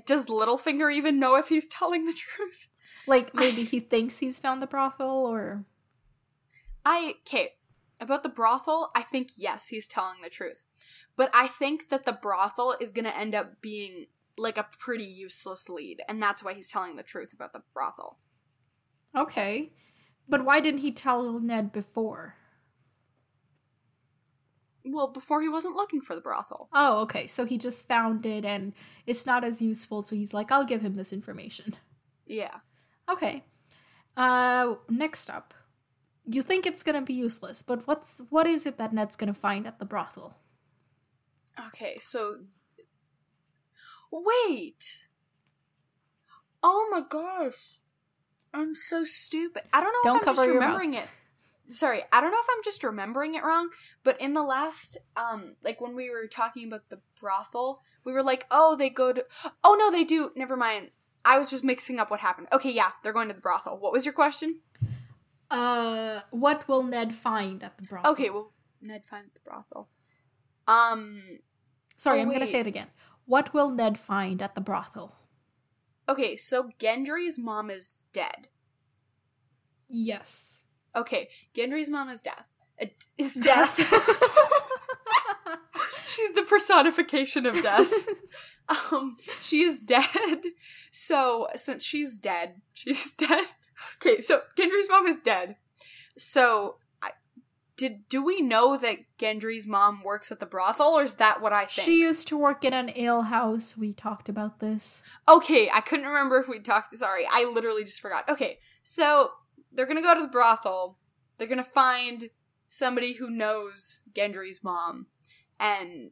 Does Littlefinger even know if he's telling the truth? Like, maybe he thinks he's found the brothel, or. I okay about the brothel. I think yes, he's telling the truth, but I think that the brothel is going to end up being like a pretty useless lead, and that's why he's telling the truth about the brothel. Okay. But why didn't he tell Ned before? Well, before he wasn't looking for the brothel. Oh, okay. So he just found it and it's not as useful, so he's like, I'll give him this information. Yeah. Okay. Uh next up. You think it's gonna be useless, but what's what is it that Ned's gonna find at the brothel? Okay, so wait. Oh my gosh. I'm so stupid. I don't know Don't if I'm just remembering it. Sorry, I don't know if I'm just remembering it wrong, but in the last um like when we were talking about the brothel, we were like, "Oh, they go to Oh no, they do. Never mind. I was just mixing up what happened. Okay, yeah, they're going to the brothel. What was your question? Uh what will Ned find at the brothel? Okay, well, Ned find at the brothel. Um Sorry, oh, I'm gonna say it again. What will Ned find at the brothel? okay, so Gendry's mom is dead. Yes. Okay, Gendry's mom is death. Uh, is Death. death. She's the personification of death. um, she is dead. So since she's dead, she's dead. Okay, so Gendry's mom is dead. So I, did do we know that Gendry's mom works at the brothel, or is that what I think? She used to work in an ale house. We talked about this. Okay, I couldn't remember if we talked. Sorry, I literally just forgot. Okay, so they're gonna go to the brothel. They're gonna find somebody who knows Gendry's mom, and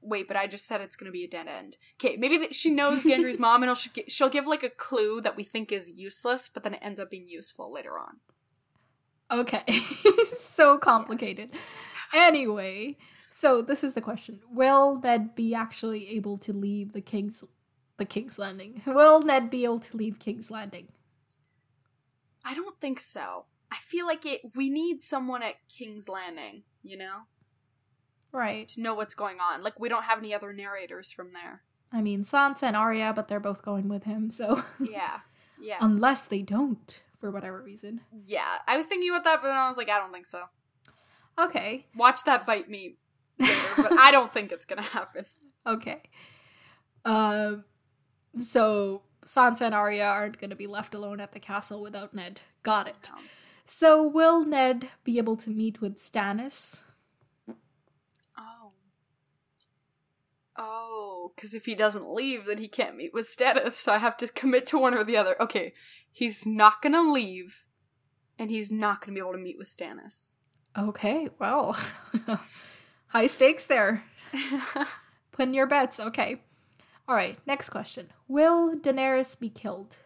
wait, but I just said it's gonna be a dead end. Okay, maybe that she knows Gendry's mom, and she'll, she'll give like a clue that we think is useless, but then it ends up being useful later on. Okay. so complicated. Anyway, so this is the question. Will Ned be actually able to leave the King's the King's Landing? Will Ned be able to leave King's Landing? I don't think so. I feel like it. We need someone at King's Landing, you know, Right. to know what's going on. Like we don't have any other narrators from there. I mean, Sansa and Arya, but they're both going with him, so Yeah, yeah. unless they don't for whatever reason. Yeah, I was thinking about that, but then I was like, I don't think so. Okay. Watch that bite me later, but I don't think it's gonna happen. Okay. Um so Sansa and Arya aren't going to be left alone at the castle without Ned. Got it. So will Ned be able to meet with Stannis? Oh. Oh, because if he doesn't leave, then he can't meet with Stannis, so I have to commit to one or the other. Okay, he's not gonna leave, and he's not gonna be able to meet with Stannis. Okay, well, high stakes there. Put in your bets. Okay. All right, next question. Will Daenerys be killed?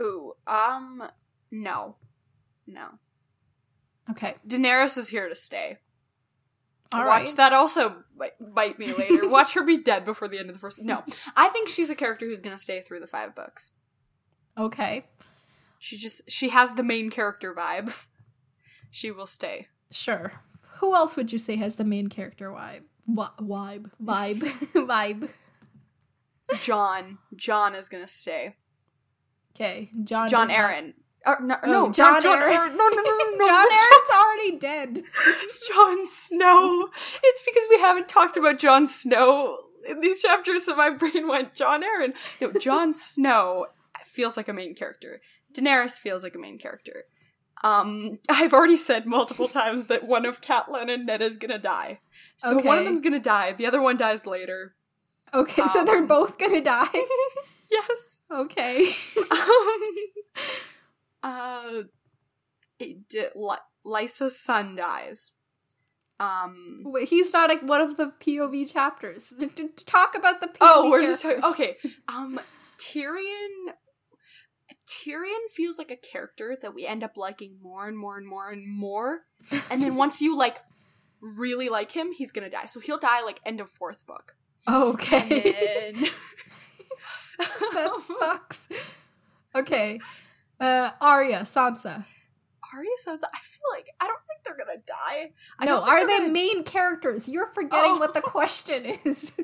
Ooh, um, no. No. Okay. Daenerys is here to stay. All Watch right. that also bite, bite me later. Watch her be dead before the end of the first. No, I think she's a character who's gonna stay through the five books. Okay. She just she has the main character vibe. She will stay. Sure. Who else would you say has the main character vibe? Vibe. Vibe. vibe. John. John is gonna stay. Okay. John. John not- Arryn. Uh, no, Oh, no, John John Arryn. Arryn. No, no, no, no, no. John Arryn's already dead. Jon Snow. It's because we haven't talked about Jon Snow in these chapters, so my brain went John Arryn. No, Jon Snow feels like a main character. Daenerys feels like a main character. Um, I've already said multiple times that one of Catelyn and Ned is gonna die. So one of them's gonna die. The other one dies later. Okay, so they're Um. both gonna die. yes. Okay. Um, uh, it, d- Li- Lysa's son dies. Um, Wait, he's not like one of the POV chapters. To, to- to talk about the POV Oh, we're just talking. Okay. Um, Tyrion. Tyrion feels like a character that we end up liking more and more and more and more, and then once you like really like him, he's gonna die. So he'll die like end of fourth book. Okay. And then that sucks. Okay. Uh Arya, Sansa. Arya Sansa. I feel like I don't think they're gonna die. I no, are they gonna- main characters? You're forgetting Oh. what the question is.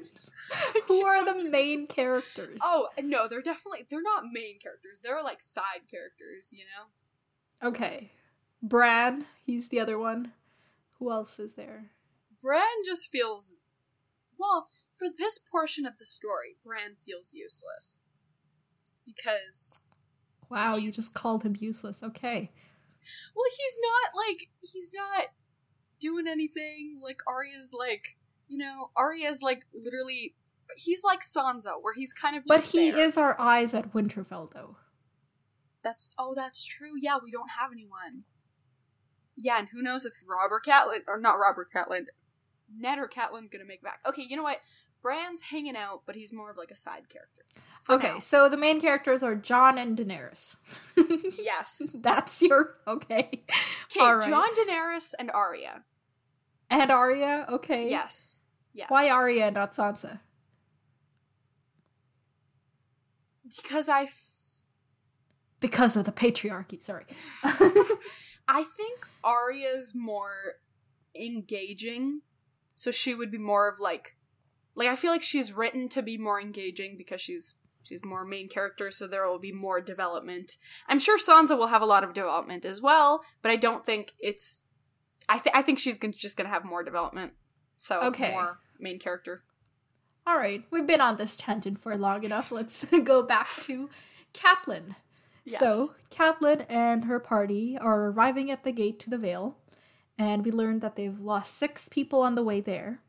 Who are the main characters? Oh no, they're definitely they're not main characters. They're like side characters. You know. Okay. Bran, he's the other one. Who else is there? Bran just feels well for this portion of the story. Bran feels useless because Wow, you just called him useless. Okay. well, he's not like he's not doing anything. Like Arya's like you know Arya's like literally he's like Sansa where he's kind of just But he there. is our eyes at Winterfell though. That's oh, that's true. Yeah, we don't have anyone. Yeah, and who knows if Robert Catelyn or not Robert Catelyn, Ned or Catelyn's gonna make it back. Okay, you know what? Bran's hanging out, but he's more of like a side character. Okay, now. so the main characters are John and Daenerys. Yes. That's your okay. Okay, right. John Daenerys and Arya. And Arya, okay. Yes. Yes. Why Arya and not Sansa? Because I, f- Because of the patriarchy, sorry. I think Arya's more engaging, so she would be more of like, like I feel like she's written to be more engaging because she's she's more main character, so there will be more development. I'm sure Sansa will have a lot of development as well, but I don't think it's. I think I think she's gon- just gonna have more development. So Okay. more main character. All right, we've been on this tangent for long enough. Let's go back to Catelyn. So, Yes. Catelyn and her party are arriving at the gate to the Vale, and we learned that they've lost six people on the way there.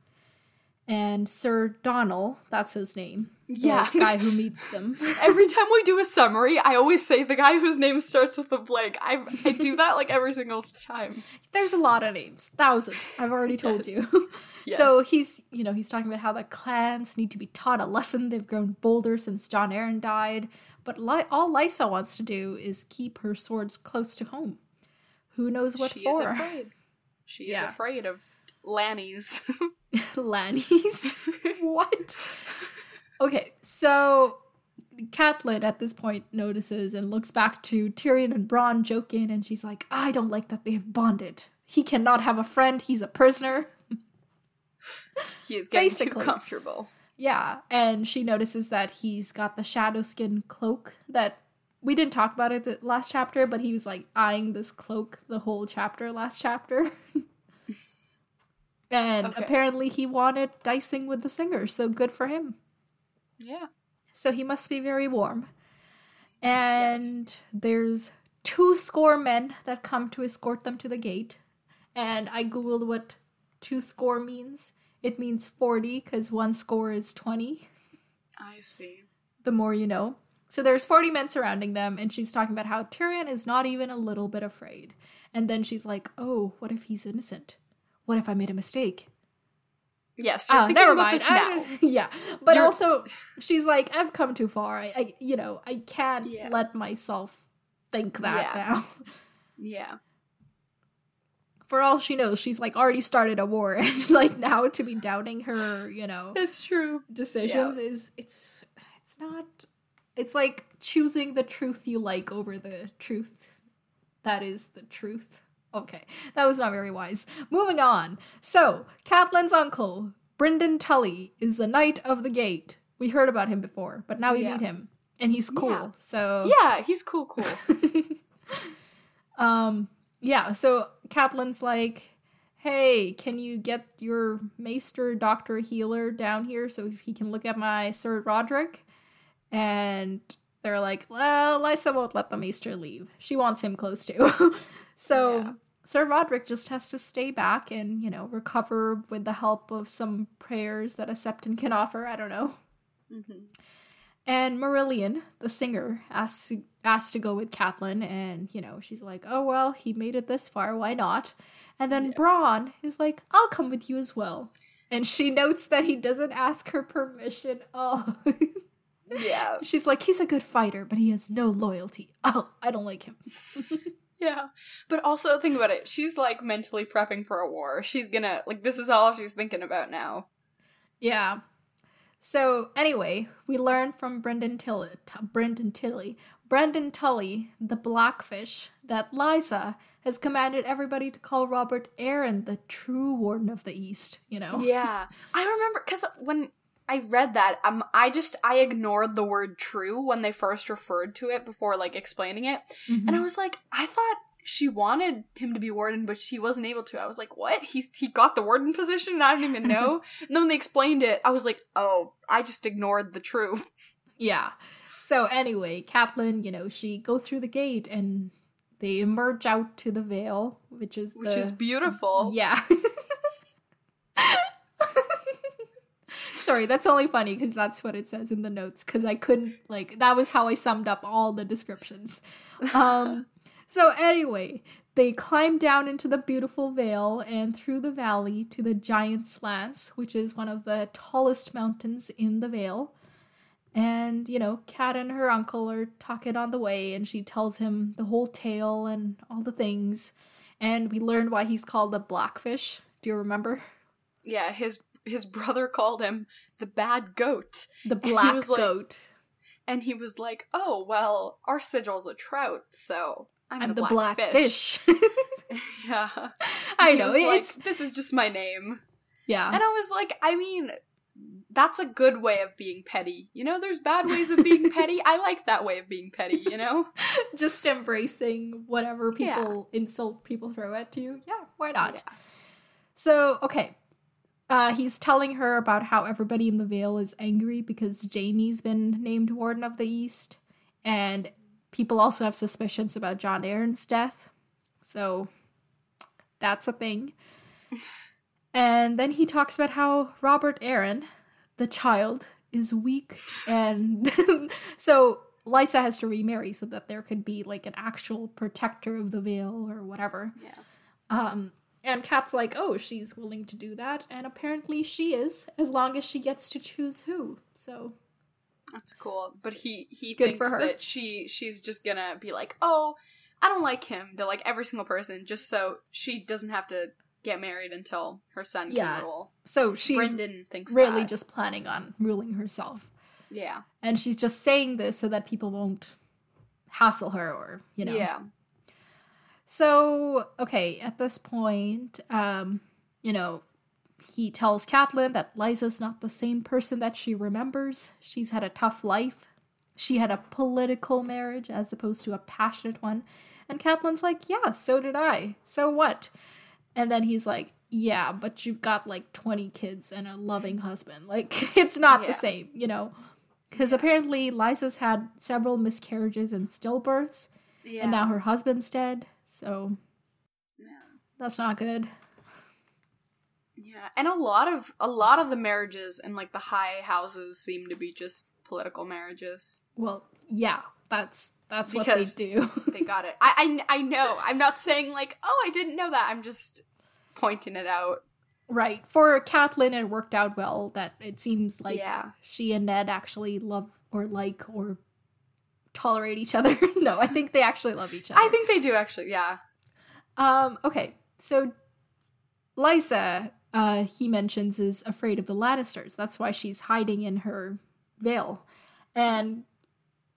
And Sir Donnel, that's his name, Yeah. guy who meets them. every time we do a summary, I always say the guy whose name starts with a blank. I I do that like every single time. There's a lot of names, thousands. I've already told Yes. you. So he's, you know, he's talking about how the clans need to be taught a lesson. They've grown bolder since Jon Arryn died. But all Lysa wants to do is keep her swords close to home. Who knows what she for? is afraid. She is afraid of Lannies. Lannies. what? Okay, so Catelyn at this point notices and looks back to Tyrion and Bronn joking, and she's like, I don't like that they've bonded. He cannot have a friend, he's a prisoner. he is getting Basically. too comfortable. Yeah, and she notices that he's got the shadow skin cloak that we didn't talk about it the last chapter, but he was like eyeing this cloak the whole chapter last chapter. and Okay. apparently he wanted dicing with the singer, so good for him. Yeah. So he must be very warm. And there's two score men that come to escort them to the gate. And I googled what two score means. It means 40 because one score is 20. I see. The more you know. So there's 40 men surrounding them, and she's talking about how Tyrion is not even a little bit afraid. And then she's like, oh, what if he's innocent? What if I made a mistake? Yes, you're Oh, thinking never mind. this I now. yeah, but You're- also she's like, I've come too far. I, I you know, I can't Yeah. let myself think that Yeah. now. Yeah. for all she knows, she's like already started a war, and like now to be doubting her, you know, It's true. decisions is it's it's not. It's like choosing the truth you like over the truth that is the truth. Okay, that was not very wise. Moving on. So, Catelyn's uncle, Brynden Tully, is the Knight of the Gate. We heard about him before, but now we Yeah. meet him, and he's cool. Yeah. So, Yeah, he's cool, cool. um, yeah. So Catelyn's like, "Hey, can you get your Maester Doctor Healer down here so he can look at my Sir Roderick?" And they're like, "Well, Lysa won't let the Maester leave. She wants him close too." so Yeah. Sir Rodrik just has to stay back and you know recover with the help of some prayers that a Septon can offer. I don't know. hmm And Marillion, the singer, asks to, asks to go with Catelyn, and you know she's like, "Oh well, he made it this far. Why not?" And then Yeah. Bronn is like, "I'll come with you as well." And she notes that he doesn't ask her permission. Oh, Yeah. she's like, "He's a good fighter, but he has no loyalty. Oh, I don't like him." Yeah. But also think about it. She's like mentally prepping for a war. She's gonna like this is all she's thinking about now. Yeah. So anyway, we learn from Brendan Tilly, T- Brendan Tilly, Brendan Tully, the Blackfish, that Lysa has commanded everybody to call Robert Arryn the true Warden of the East. You know. Yeah. I remember cuz when I read that, um I just I ignored the word true when they first referred to it before like explaining it. Mhm. And I was like, I thought she wanted him to be warden, but she wasn't able to. I was like, what? He's he got the warden position and I didn't even know. and then when they explained it, I was like, oh, I just ignored the true. Yeah. So anyway, Catelyn, you know, she goes through the gate and they emerge out to the Vale, which is Which the, is beautiful. Yeah. Sorry, that's only funny because that's what it says in the notes. Because I couldn't like that was how I summed up all the descriptions. Um. so anyway, they climb down into the beautiful vale and through the valley to the Giant's Lance, which is one of the tallest mountains in the vale. And you know, Kat and her uncle are talking on the way, and she tells him the whole tale and all the things and we learned why he's called the blackfish. Do you remember? Yeah, his his brother called him the bad goat. The black was like- goat. And he was like, "Oh, well, our sigil's a trout, so I'm, I'm the, the black, black fish." fish. yeah. I know was like, it's this is just my name. yeah. And I was like, I mean, that's a good way of being petty. You know, there's bad ways of being petty. I like that way of being petty, you know? Just embracing whatever Yeah. people insult people throw at you. Yeah, why not? Yeah. So okay. Uh, he's telling her about how everybody in the Vale is angry because Jaime's been named Warden of the East, and people also have suspicions about Jon Arryn's death. So that's a thing. And then he talks about how Robert Arryn, the child, is weak, and so Lysa has to remarry so that there could be like an actual protector of the Vale or whatever. Yeah. Um, and Kat's like, oh, she's willing to do that, and apparently she is, as long as she gets to choose who. So That's cool. But he he Good thinks that she she's just gonna be like, "Oh, I don't like him." To like every single person just so she doesn't have to get married until her son Yeah. can rule. so she's Brendan thinks really that. just planning on ruling herself. Yeah. And she's just saying this so that people won't hassle her or, you know. Yeah. So, okay, at this point, um, you know, he tells Catelyn that Lysa's not the same person that she remembers. She's had a tough life. She had a political marriage as opposed to a passionate one. And Catelyn's like, yeah, so did I. So what? And then he's like, yeah, but you've got like 20 kids and a loving husband. Like, it's not Yeah. the same, you know? Because apparently Lysa's had several miscarriages and stillbirths Yeah. and now her husband's dead. So Yeah. that's not good. Yeah, and a lot of a lot of the marriages in like the high houses seem to be just political marriages. Well, yeah, that's that's what they do. They got it. I, I I know. I'm not saying like, oh, I didn't know that. I'm just pointing it out. right. For Catelyn, it worked out well. That it seems like Yeah. she and Ned actually love or like or tolerate each other. no, I think they actually love each other. I think they do actually. Yeah. Um, okay. so Lysa, uh, he mentions, is afraid of the Lannisters. That's why she's hiding in her Vale. And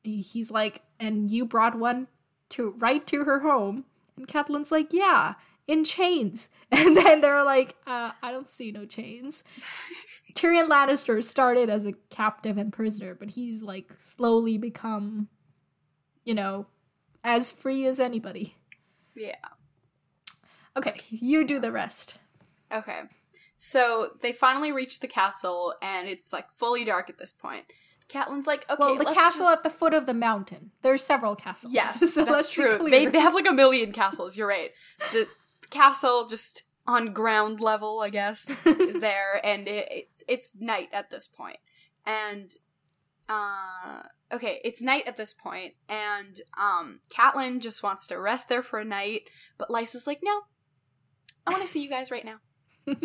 he's like, and you brought one to right to her home. And Catelyn's like, yeah, in chains. And then they're like, uh, I don't see no chains. Tyrion Lannister started as a captive and prisoner, but he's like slowly become, you know, as free as anybody. Yeah. Okay, you do the rest. Okay. So they finally reach the castle, and it's like fully dark at this point. Catelyn's like, okay, well, the castle just- at the foot of the mountain. There's several castles. Yes, So that's true. They, they have like a million castles. You're right. The castle just on ground level, I guess, is there, and it, it's it's night at this point. And uh, okay, it's night at this point, and um, Catelyn just wants to rest there for a night, but Lysa's like, no, I want to see you guys right now.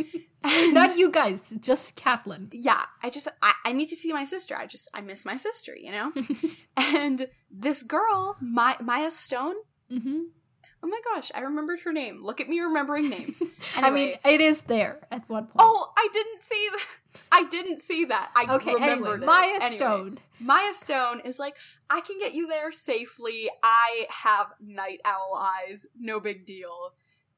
Not you guys, just Catelyn. yeah, I just I, I need to see my sister. I just I miss my sister, you know. and this girl, My, Mya Stone. hmm Oh my gosh, I remembered her name. Look at me remembering names. I mean, it is there at one point. oh, I didn't see that. I didn't see that. I okay. remembered Anyway. Mya Anyway, Stone. Mya Stone is like, I can get you there safely. I have night owl eyes. No big deal.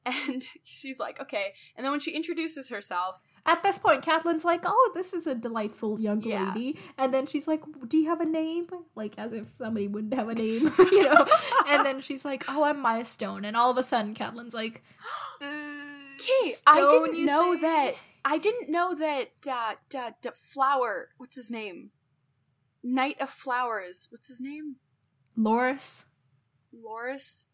And she's like, okay. And then when she introduces herself, At this point, Catelyn's like, "Oh, this is a delightful young Yeah. lady," and then she's like, "Do you have a name?" Like as if somebody wouldn't have a name, you know. and then she's like, "Oh, I'm Mya Stone," and all of a sudden, Catelyn's like, "Kate, Stone, I didn't know say? that. I didn't know that. Uh, uh, uh, flower. What's his name? Knight of Flowers. What's his name? Loras Loras.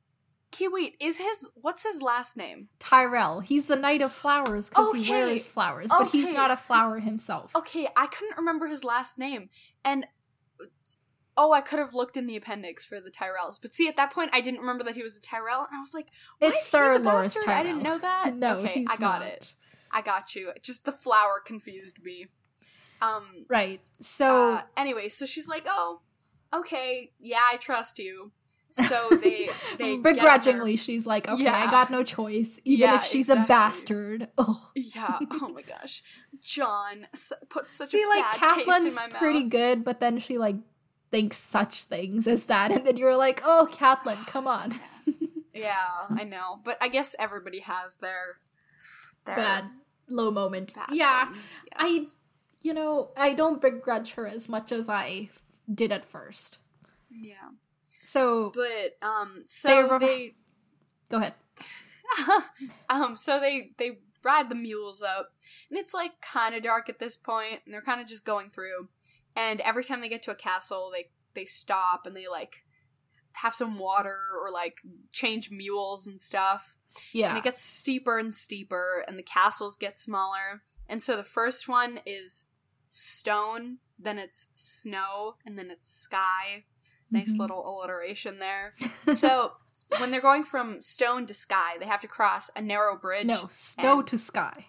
Okay, wait. Is his what's his last name? Tyrell. He's the Knight of Flowers because he wears flowers, but he's not a flower himself. Okay, I couldn't remember his last name, and oh, I could have looked in the appendix for the Tyrells. But see, at that point, I didn't remember that he was a Tyrell, and I was like, what? It's Sir a Loras? Tyrell. I didn't know that. No, okay, he's I got not. it. I got you. Just the flower confused me. Um. Right. So uh, anyway, so she's like, "Oh, okay, yeah, I trust you." So they they begrudgingly, she's like, "Okay, I got no choice, even Yeah, if she's a bastard." Oh. Yeah. Oh my gosh, Jon s- put such See, a like bad taste in Catelyn's my mouth. pretty good, but then she like thinks such things as that, and then you're like, "Oh, Catelyn, come on." Yeah, I know, but I guess everybody has their their Bad low moment. bad yeah, things, I, you know, I don't begrudge her as much as I did at first. yeah, So but um, so They're- they go ahead. um, so they they ride the mules up, and it's like kind of dark at this point, and they're kind of just going through. And every time they get to a castle, they they stop and they like have some water or like change mules and stuff. Yeah. And it gets steeper and steeper, and the castles get smaller. And so the first one is stone, then it's snow, and then it's sky. Nice Mhm. little alliteration there. So when they're going from stone to sky, they have to cross a narrow bridge. no, snow and- to sky.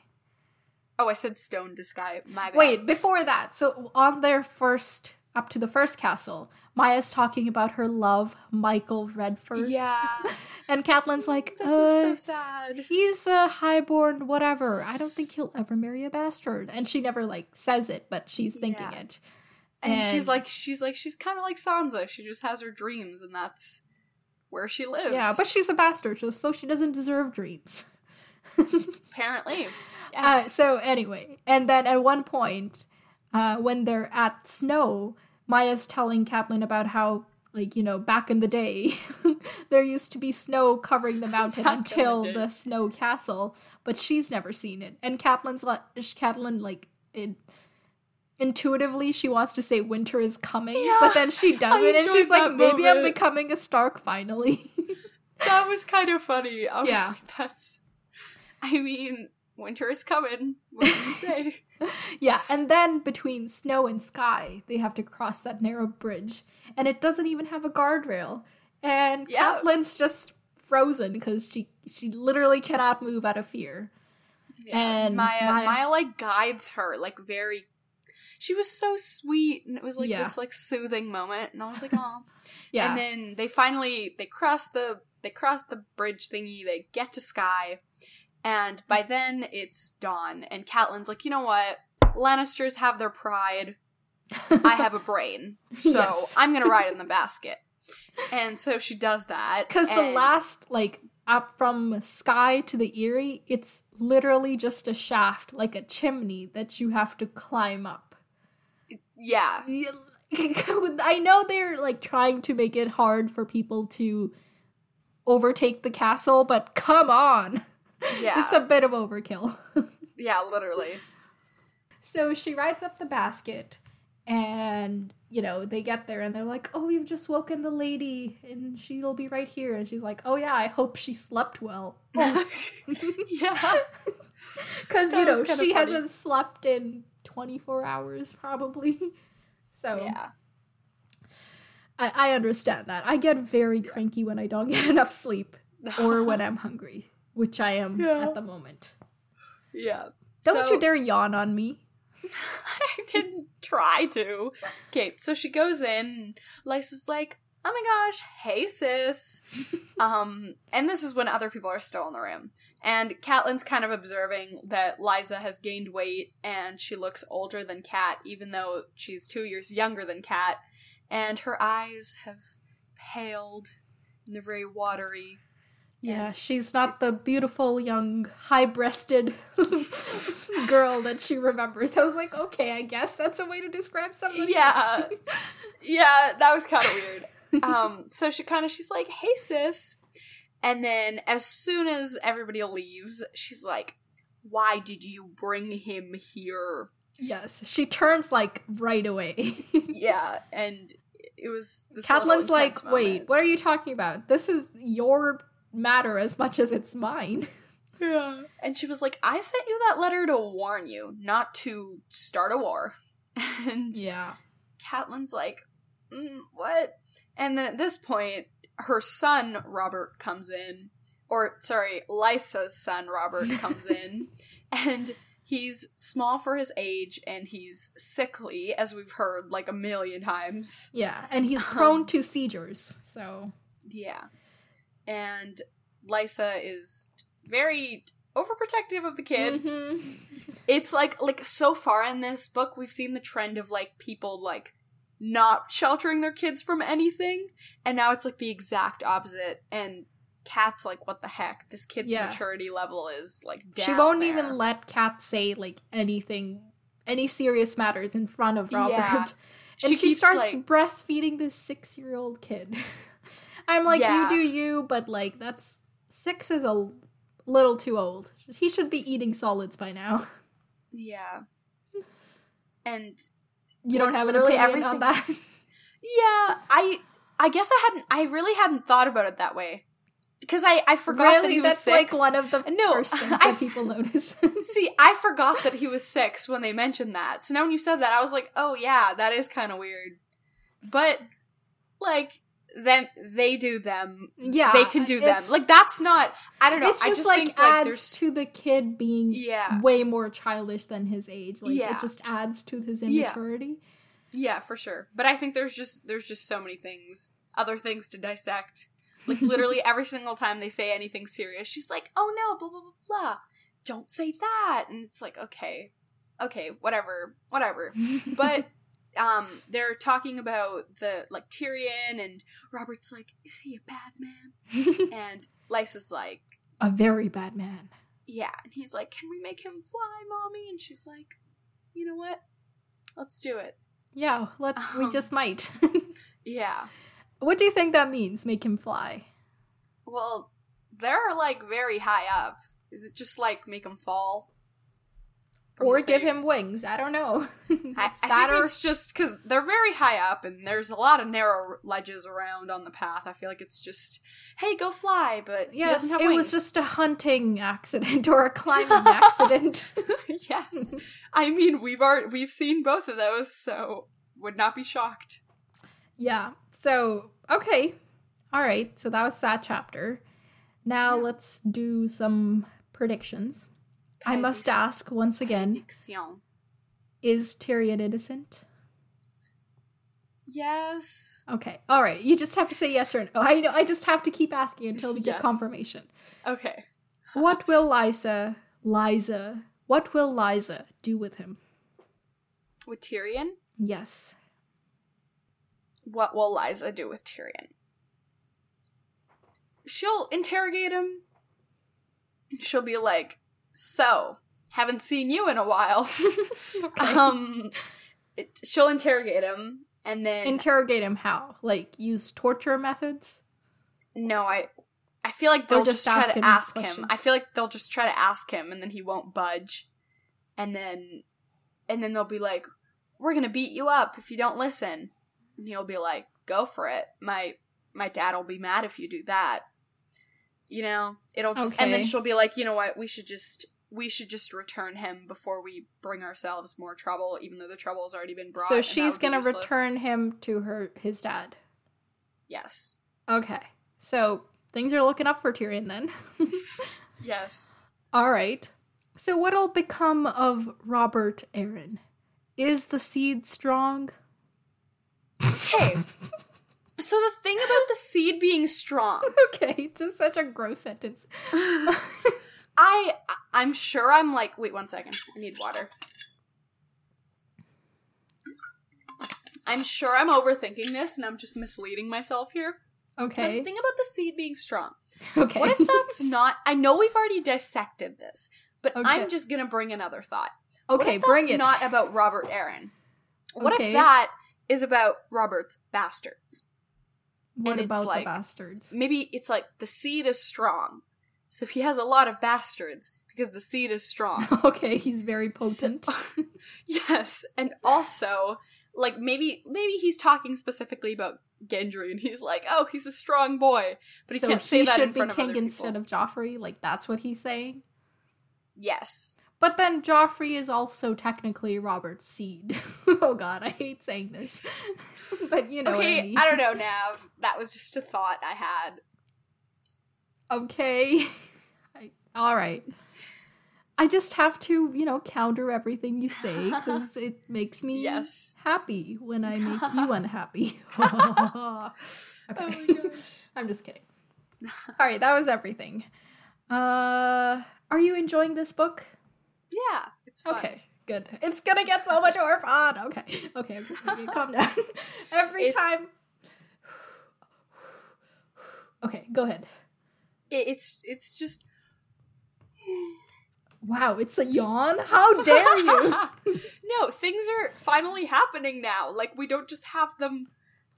Oh, I said stone to sky. My bad. Wait, before that, so on their first up to the first castle, Mya's talking about her love, Mychel Redfort. Yeah. And Catelyn's like, This was so "Uh, sad. he's a highborn whatever. I don't think he'll ever marry a bastard. And she never like says it, but she's thinking Yeah. it. And, she's like, she's like, she's kind of like Sansa. She just has her dreams, and that's where she lives. Yeah, but she's a bastard, so, she doesn't deserve dreams. apparently, Uh, yes. so anyway, and then at one point, uh, when they're at snow, Mya's telling Catelyn about how, like you know, back in the day, there used to be snow covering the mountain in the until the snow castle, but she's never seen it. And Catelyn's like, Catelyn like it. Intuitively, she wants to say winter is coming, Yeah, but then she doesn't, and she's like, "Maybe I'm becoming a Stark finally." that was kind of funny. I was Yeah. like, that's. I mean, winter is coming. What do you say? Yeah, and then between snow and sky, they have to cross that narrow bridge, and it doesn't even have a guardrail. And Yeah. Catelyn's just frozen because she she literally cannot move out of fear. And Mya, Mya- Mya, like guides her like very. She was so sweet, and it was like Yeah. this like soothing moment, and I was like, oh. Yeah, And then they finally they cross the they cross the bridge thingy. They get to Sky, And by then it's dawn, and Catelyn's like, you know what? Lannisters have their pride. I have a brain, so Yes. I'm gonna ride in the basket. And so she does that. Because the last, like, up from Sky to the Eyrie, it's literally just a shaft, like a chimney that you have to climb up. Yeah, I know they're like trying to make it hard for people to overtake the castle, but come on. yeah, It's a bit of overkill. yeah, literally. So she rides up the basket and you know, they get there and they're like, "Oh, you've just woken the lady and she'll be right here." And she's like, "Oh yeah, I hope she slept well." yeah, Cuz you know, she funny. hasn't slept in 24 hours probably. So yeah, I, I understand that. I get very cranky when I don't get enough sleep or when I'm hungry, which I am Yeah. at the moment. yeah. Don't So- you dare yawn on me. I didn't try to. Okay, so she goes in. and Lysa's like, "Oh my gosh, hey sis," um, and this is when other people are still in the room, and Catelyn's kind of observing that Lysa has gained weight and she looks older than Kat, even though she's two years younger than Kat, and her eyes have paled and they're very watery. Yeah, she's not the beautiful young high-breasted girl that she remembers. I was like, okay, I guess that's a way to describe somebody. Yeah. yeah, that was kind of weird. Um, so she kind of she's like, "Hey, sis," and then as soon as everybody leaves, she's like, "Why did you bring him here?" yes, she turns like right away. yeah, and it was this little Catelyn's like, intense wait, what are you talking about? This is your matter as much as it's mine. Yeah, and she was like, "I sent you that letter to warn you, not to start a war." And Yeah. Catelyn's like, mm, what? And then at this point, her son Robert comes in, or sorry, Lysa's son Robert comes in, and he's small for his age and he's sickly, as we've heard like a million times. Yeah, and he's prone Um, to seizures, so Yeah, and Lysa is very overprotective of the kid. Mhm. it's like like so far in this book we've seen the trend of like people like not sheltering their kids from anything and now it's like the exact opposite and cat's like what the heck this kid's Yeah. maturity level is like she won't there. even let cat say like anything, any serious matters in front of Robert. Yeah. And she, keeps, starts like- breastfeeding this six-year-old kid. I'm like, Yeah. you do you, but like that's six is a little too old. He should be eating solids by now. yeah and You don't have an opinion on that. yeah i i guess i hadn't i really hadn't thought about it that way because i i forgot really, that he was that's six like one of the No, first things I- that people notice. See, I forgot that he was six when they mentioned that. So now when you said that, I was like, oh yeah, that is kind of weird. But like them, they do them. yeah, they can do them. Like that's not. I don't know. it's I just, just like think like adds there's. to the kid being yeah, way more childish than his age. Like Yeah. it just adds to his Yeah. immaturity. yeah, for sure. But I think there's just there's just so many things, other things to dissect. Like literally every single time they say anything serious, she's like, "Oh no, blah blah blah blah, don't say that," and it's like, okay, okay, whatever, whatever. but um they're talking about the like Tyrion and Robert's like is he a bad man and Lysa's like a very bad man. yeah and he's like can we make him fly mommy and she's like you know what let's do it Yeah, let we Um, just might. yeah what do you think that means? Make him fly. well they're like very high up is it just like make him fall Or give him wings. I don't know. I, it's I think or it's just because they're very high up and there's a lot of narrow ledges around on the path. I feel like it's just, hey, go fly, but yes, it have was just a hunting accident or a climbing accident. yes. I mean, we've already, we've seen both of those, so would not be shocked. Yeah. So, okay. All right. So that was that chapter. Now Yeah. let's do some predictions. I must ask once again is Tyrion innocent? Yes. Okay. All right. You just have to say yes or no. I know. I just have to keep asking until we get Yes. confirmation. Okay. what will Lysa, Lysa, what will Lysa do with him? With Tyrion? Yes. What will Lysa do with Tyrion? She'll interrogate him. She'll be like, So, haven't seen you in a while. Okay. um, it, she'll interrogate him, and then. Interrogate him how? Like use torture methods? no, I. I feel like they'll just just, try to him ask him. I feel like they'll just try to ask him, and then he won't budge. And then. And then they'll be like, We're gonna beat you up if you don't listen. And he'll be like, Go for it. My my dad will be mad if you do that. You know? It'll just and then she'll be like, you know what, we should just we should just return him before we bring ourselves more trouble, even though the trouble has already been brought. so she's gonna return him to her his dad. Yes. Okay. So things are looking up for Tyrion then. Yes. All right. So what'll become of Robert Arryn? Is the seed strong? Okay. so the thing about the seed being strong, Okay, just such a gross sentence. I I'm sure I'm like wait one second. I need water. I'm sure I'm overthinking this and I'm just misleading myself here. Okay. The thing about the seed being strong. Okay. What if that's not I know we've already dissected this, but Okay. I'm just gonna bring another thought. What Okay, if bring that's it. not about Robert Arryn? What Okay. if that is about Robert's bastards? What about like- the bastards? Maybe it's like the seed is strong, so he has a lot of bastards because the seed is strong. Okay, he's very potent. yes, and also like maybe maybe he's talking specifically about Gendry, and he's like, oh, he's a strong boy, but he so can't say that should in be front of king other people. instead of Joffrey. Like that's what he's saying. yes. But then Joffrey is also technically Robert's seed. oh God, I hate saying this, but you know okay, what I mean. I don't know, Nav. That was just a thought I had. Okay. I, all right. I just have to, you know, counter everything you say because it makes me Yes. happy when I make you unhappy. okay. Oh my gosh. I'm just kidding. All right, that was everything. Uh, are you enjoying this book? Yeah, it's fun. Okay, good. It's gonna get so much more fun. Okay, okay, okay calm down. Every It's- time. Okay, go ahead. It's it's just Wow, it's a yawn. How dare you? no, things are finally happening now. Like we don't just have them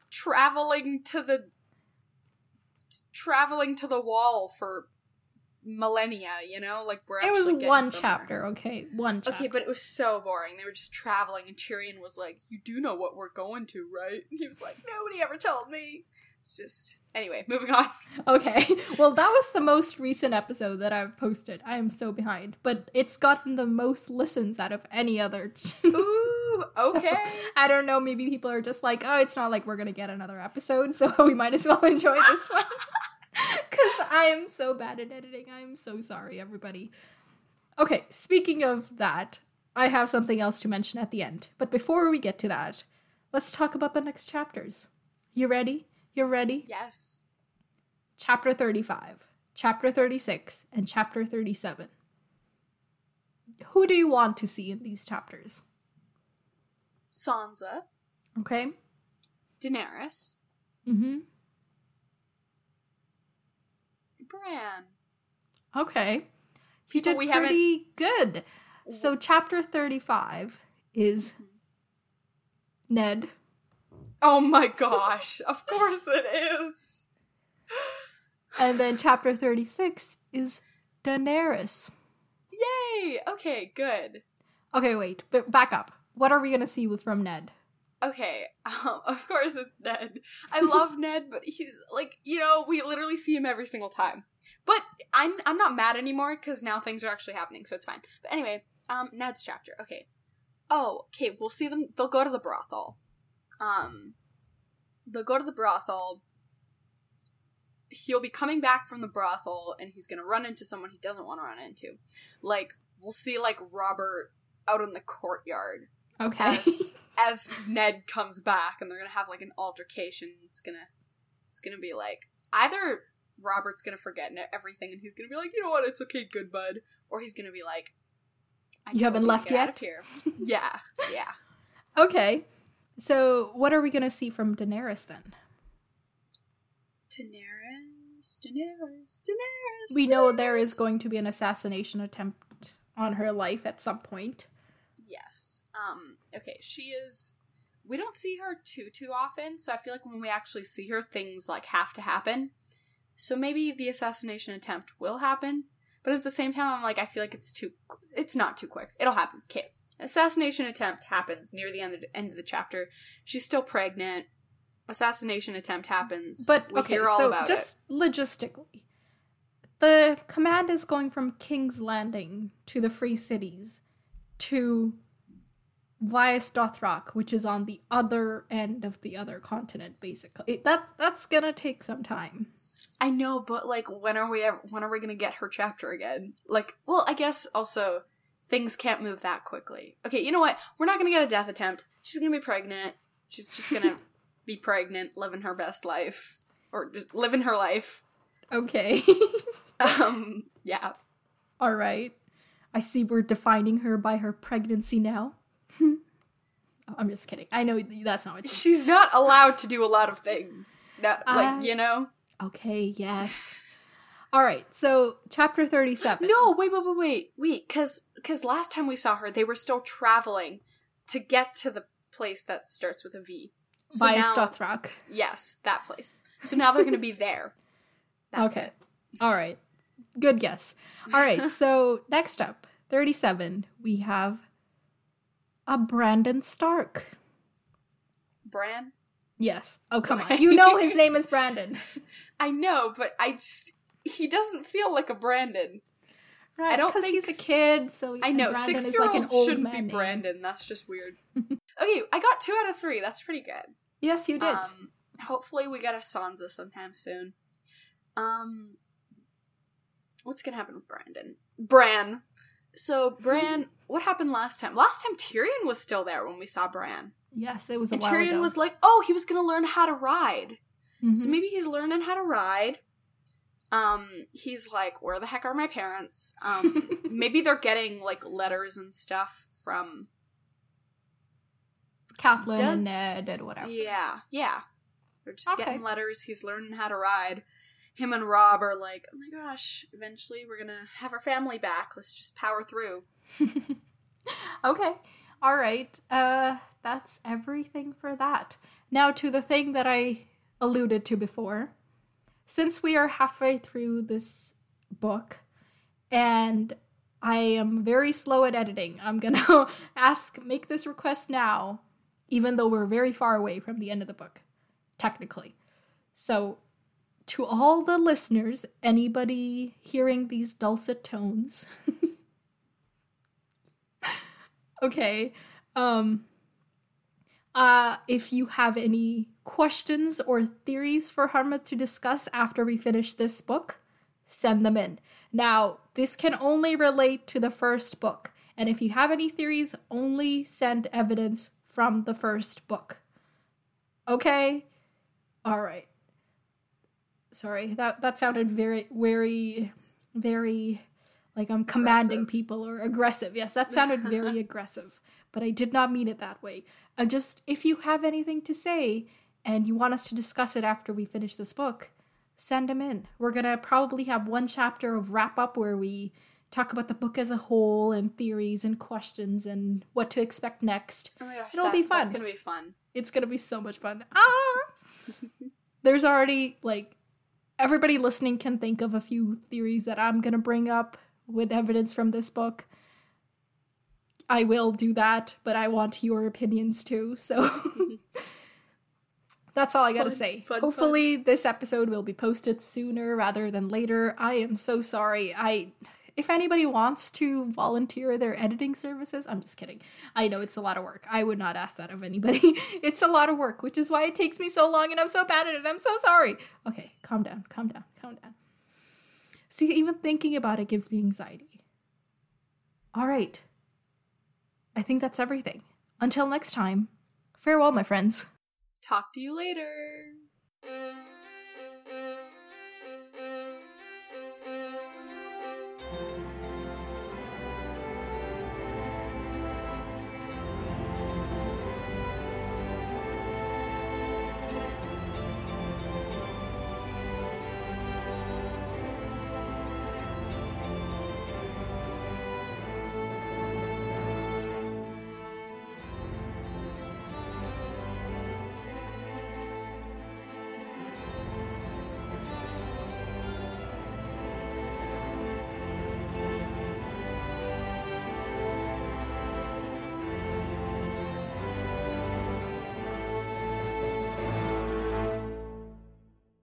traveling to the traveling to the wall for millennia, you know? Like we're It was one somewhere. chapter, okay? One chapter. Okay, but it was so boring. They were just traveling, and Tyrion was like, "You do know what we're going to, right?" And he was like, "Nobody ever told me." It's just anyway. Moving on. Okay. Well, that was the most recent episode that I've posted. I am so behind, but it's gotten the most listens out of any other. Ooh, okay. I don't know. Maybe people are just like, oh, it's not like we're gonna get another episode, so we might as well enjoy this one. Because I am so bad at editing. I am so sorry, everybody. Okay, speaking of that, I have something else to mention at the end. But before we get to that, let's talk about the next chapters. You ready? You're ready? yes. Chapter 35, Chapter 36, and Chapter 37. Who do you want to see in these chapters? Sansa, Okay? Daenerys, Mm-hmm. Bran. Okay. You did we haven't- pretty good. So chapter 35 is mm-hmm. Ned. Oh my gosh! of course it is. And then chapter 36 is Daenerys. Yay! Okay, good. Okay, wait, but back up. What are we gonna see with from Ned? Okay, um, of course it's Ned. I love Ned, but he's like, you know, we literally see him every single time. But I'm I'm not mad anymore because now things are actually happening, so it's fine. But anyway, um, Ned's chapter. Okay. Oh, okay. We'll see them. They'll go to the brothel. Um, they'll go to the brothel. He'll be coming back from the brothel, and he's gonna run into someone he doesn't want to run into. Like we'll see, like Robert out in the courtyard Okay. as as Ned comes back and they're gonna have like an altercation. It's gonna it's gonna be like either Robert's gonna forget everything and he's gonna be like, you know what, it's okay, good bud. Or he's gonna be like, I You haven't left get out yet? of here. yeah, yeah. Okay. So, what are we going to see from Daenerys then? Daenerys, Daenerys, Daenerys. We know there is going to be an assassination attempt on her life at some point. Yes. Um. Okay. She is. We don't see her too too often, so I feel like when we actually see her, things like have to happen. So maybe the assassination attempt will happen, but at the same time, I'm like, I feel like it's too. It's not too quick. It'll happen. Okay. Assassination attempt happens near the end of the, end of the chapter. She's still pregnant. Assassination attempt happens. But we okay, so about just logistically, the command is going from King's Landing to the Free Cities to Vaes Dothrak, which is on the other end of the other continent, basically. That that's gonna take some time. I know, but like, when are we ever, when are we gonna get her chapter again? Like, well, I guess also things can't move that quickly. Okay, you know what? We're not gonna get a death attempt. She's gonna be pregnant. She's just gonna be pregnant, living her best life, or just living her life. Okay. Um, yeah. All right. I see we're defining her by her pregnancy now. I'm just kidding. I know that's not what She's not allowed to do a lot of things. That, like, I- you know. Okay, yes. All right. So, chapter 37. No, wait, wait, wait, wait, wait. Because because last time we saw her, they were still traveling to get to the place that starts with a V. So now- Dothrak. Yes, that place. So now they're going to be there. That's okay. it. All right. Good guess. All right. So next up, 37, we have a Brandon Stark. Bran? Yes. Oh, come Okay. on. You know his name is Brandon. I know, but I just. He doesn't feel like a Brandon. Right. don't Because think he's a kid, so I know, six year like old shouldn't be name. Brandon. That's just weird. okay, I got two out of three. That's pretty good. Yes, you did. Um, hopefully, we get a Sansa sometime soon. Um, what's gonna happen with Brandon? Bran. So Bran, what happened last time? Last time Tyrion was still there when we saw Bran, yes, it was a and while Tyrion ago. was like, "Oh, he was gonna learn how to ride." Mhm. So maybe he's learning how to ride. Um, he's like, "Where the heck are my parents?" Um, maybe they're getting like letters and stuff from. Catelyn Does- and Ned and whatever. Yeah, yeah. They're just Okay. getting letters. He's learning how to ride. Him and Robb are like, "Oh my gosh! Eventually, we're gonna have our family back. Let's just power through." Okay. All right. Uh that's everything for that. Now to the thing that I alluded to before. Since we are halfway through this book and I am very slow at editing, I'm to ask make this request now even though we're very far away from the end of the book technically. So to all the listeners, anybody hearing these dulcet tones, okay um uh if you have any questions or theories for harmouth to discuss after we finish this book send them in. Now this can only relate to the first book and if you have any theories only send evidence from the first book. Okay? All right sorry that that sounded very very very like I'm commanding Aggressive. people or aggressive. Yes, that sounded very aggressive, but I did not mean it that way. Uh, just if you have anything to say and you want us to discuss it after we finish this book, send them in. We're gonna probably have one chapter of wrap up where we talk about the book as a whole and theories and questions and what to expect next. Oh my gosh, It'll that- be fun. gonna be fun. It's gonna be so much fun. Ah! There's already like everybody listening can think of a few theories that I'm gonna bring up with evidence from this book. I will do that, but I want your opinions too. So that's all I gotta say. fun, Hopefully, this episode will be posted sooner rather than later. I am so sorry. I. If anybody wants to volunteer their editing services, I'm just kidding. I know it's a lot of work. I would not ask that of anybody. it's a lot of work, which is why it takes me so long and I'm so bad at it. I'm so sorry. Okay, calm down, calm down, calm down. See, even thinking about it gives me anxiety. All right. I think that's everything. Until next time, farewell, my friends. Talk to you later.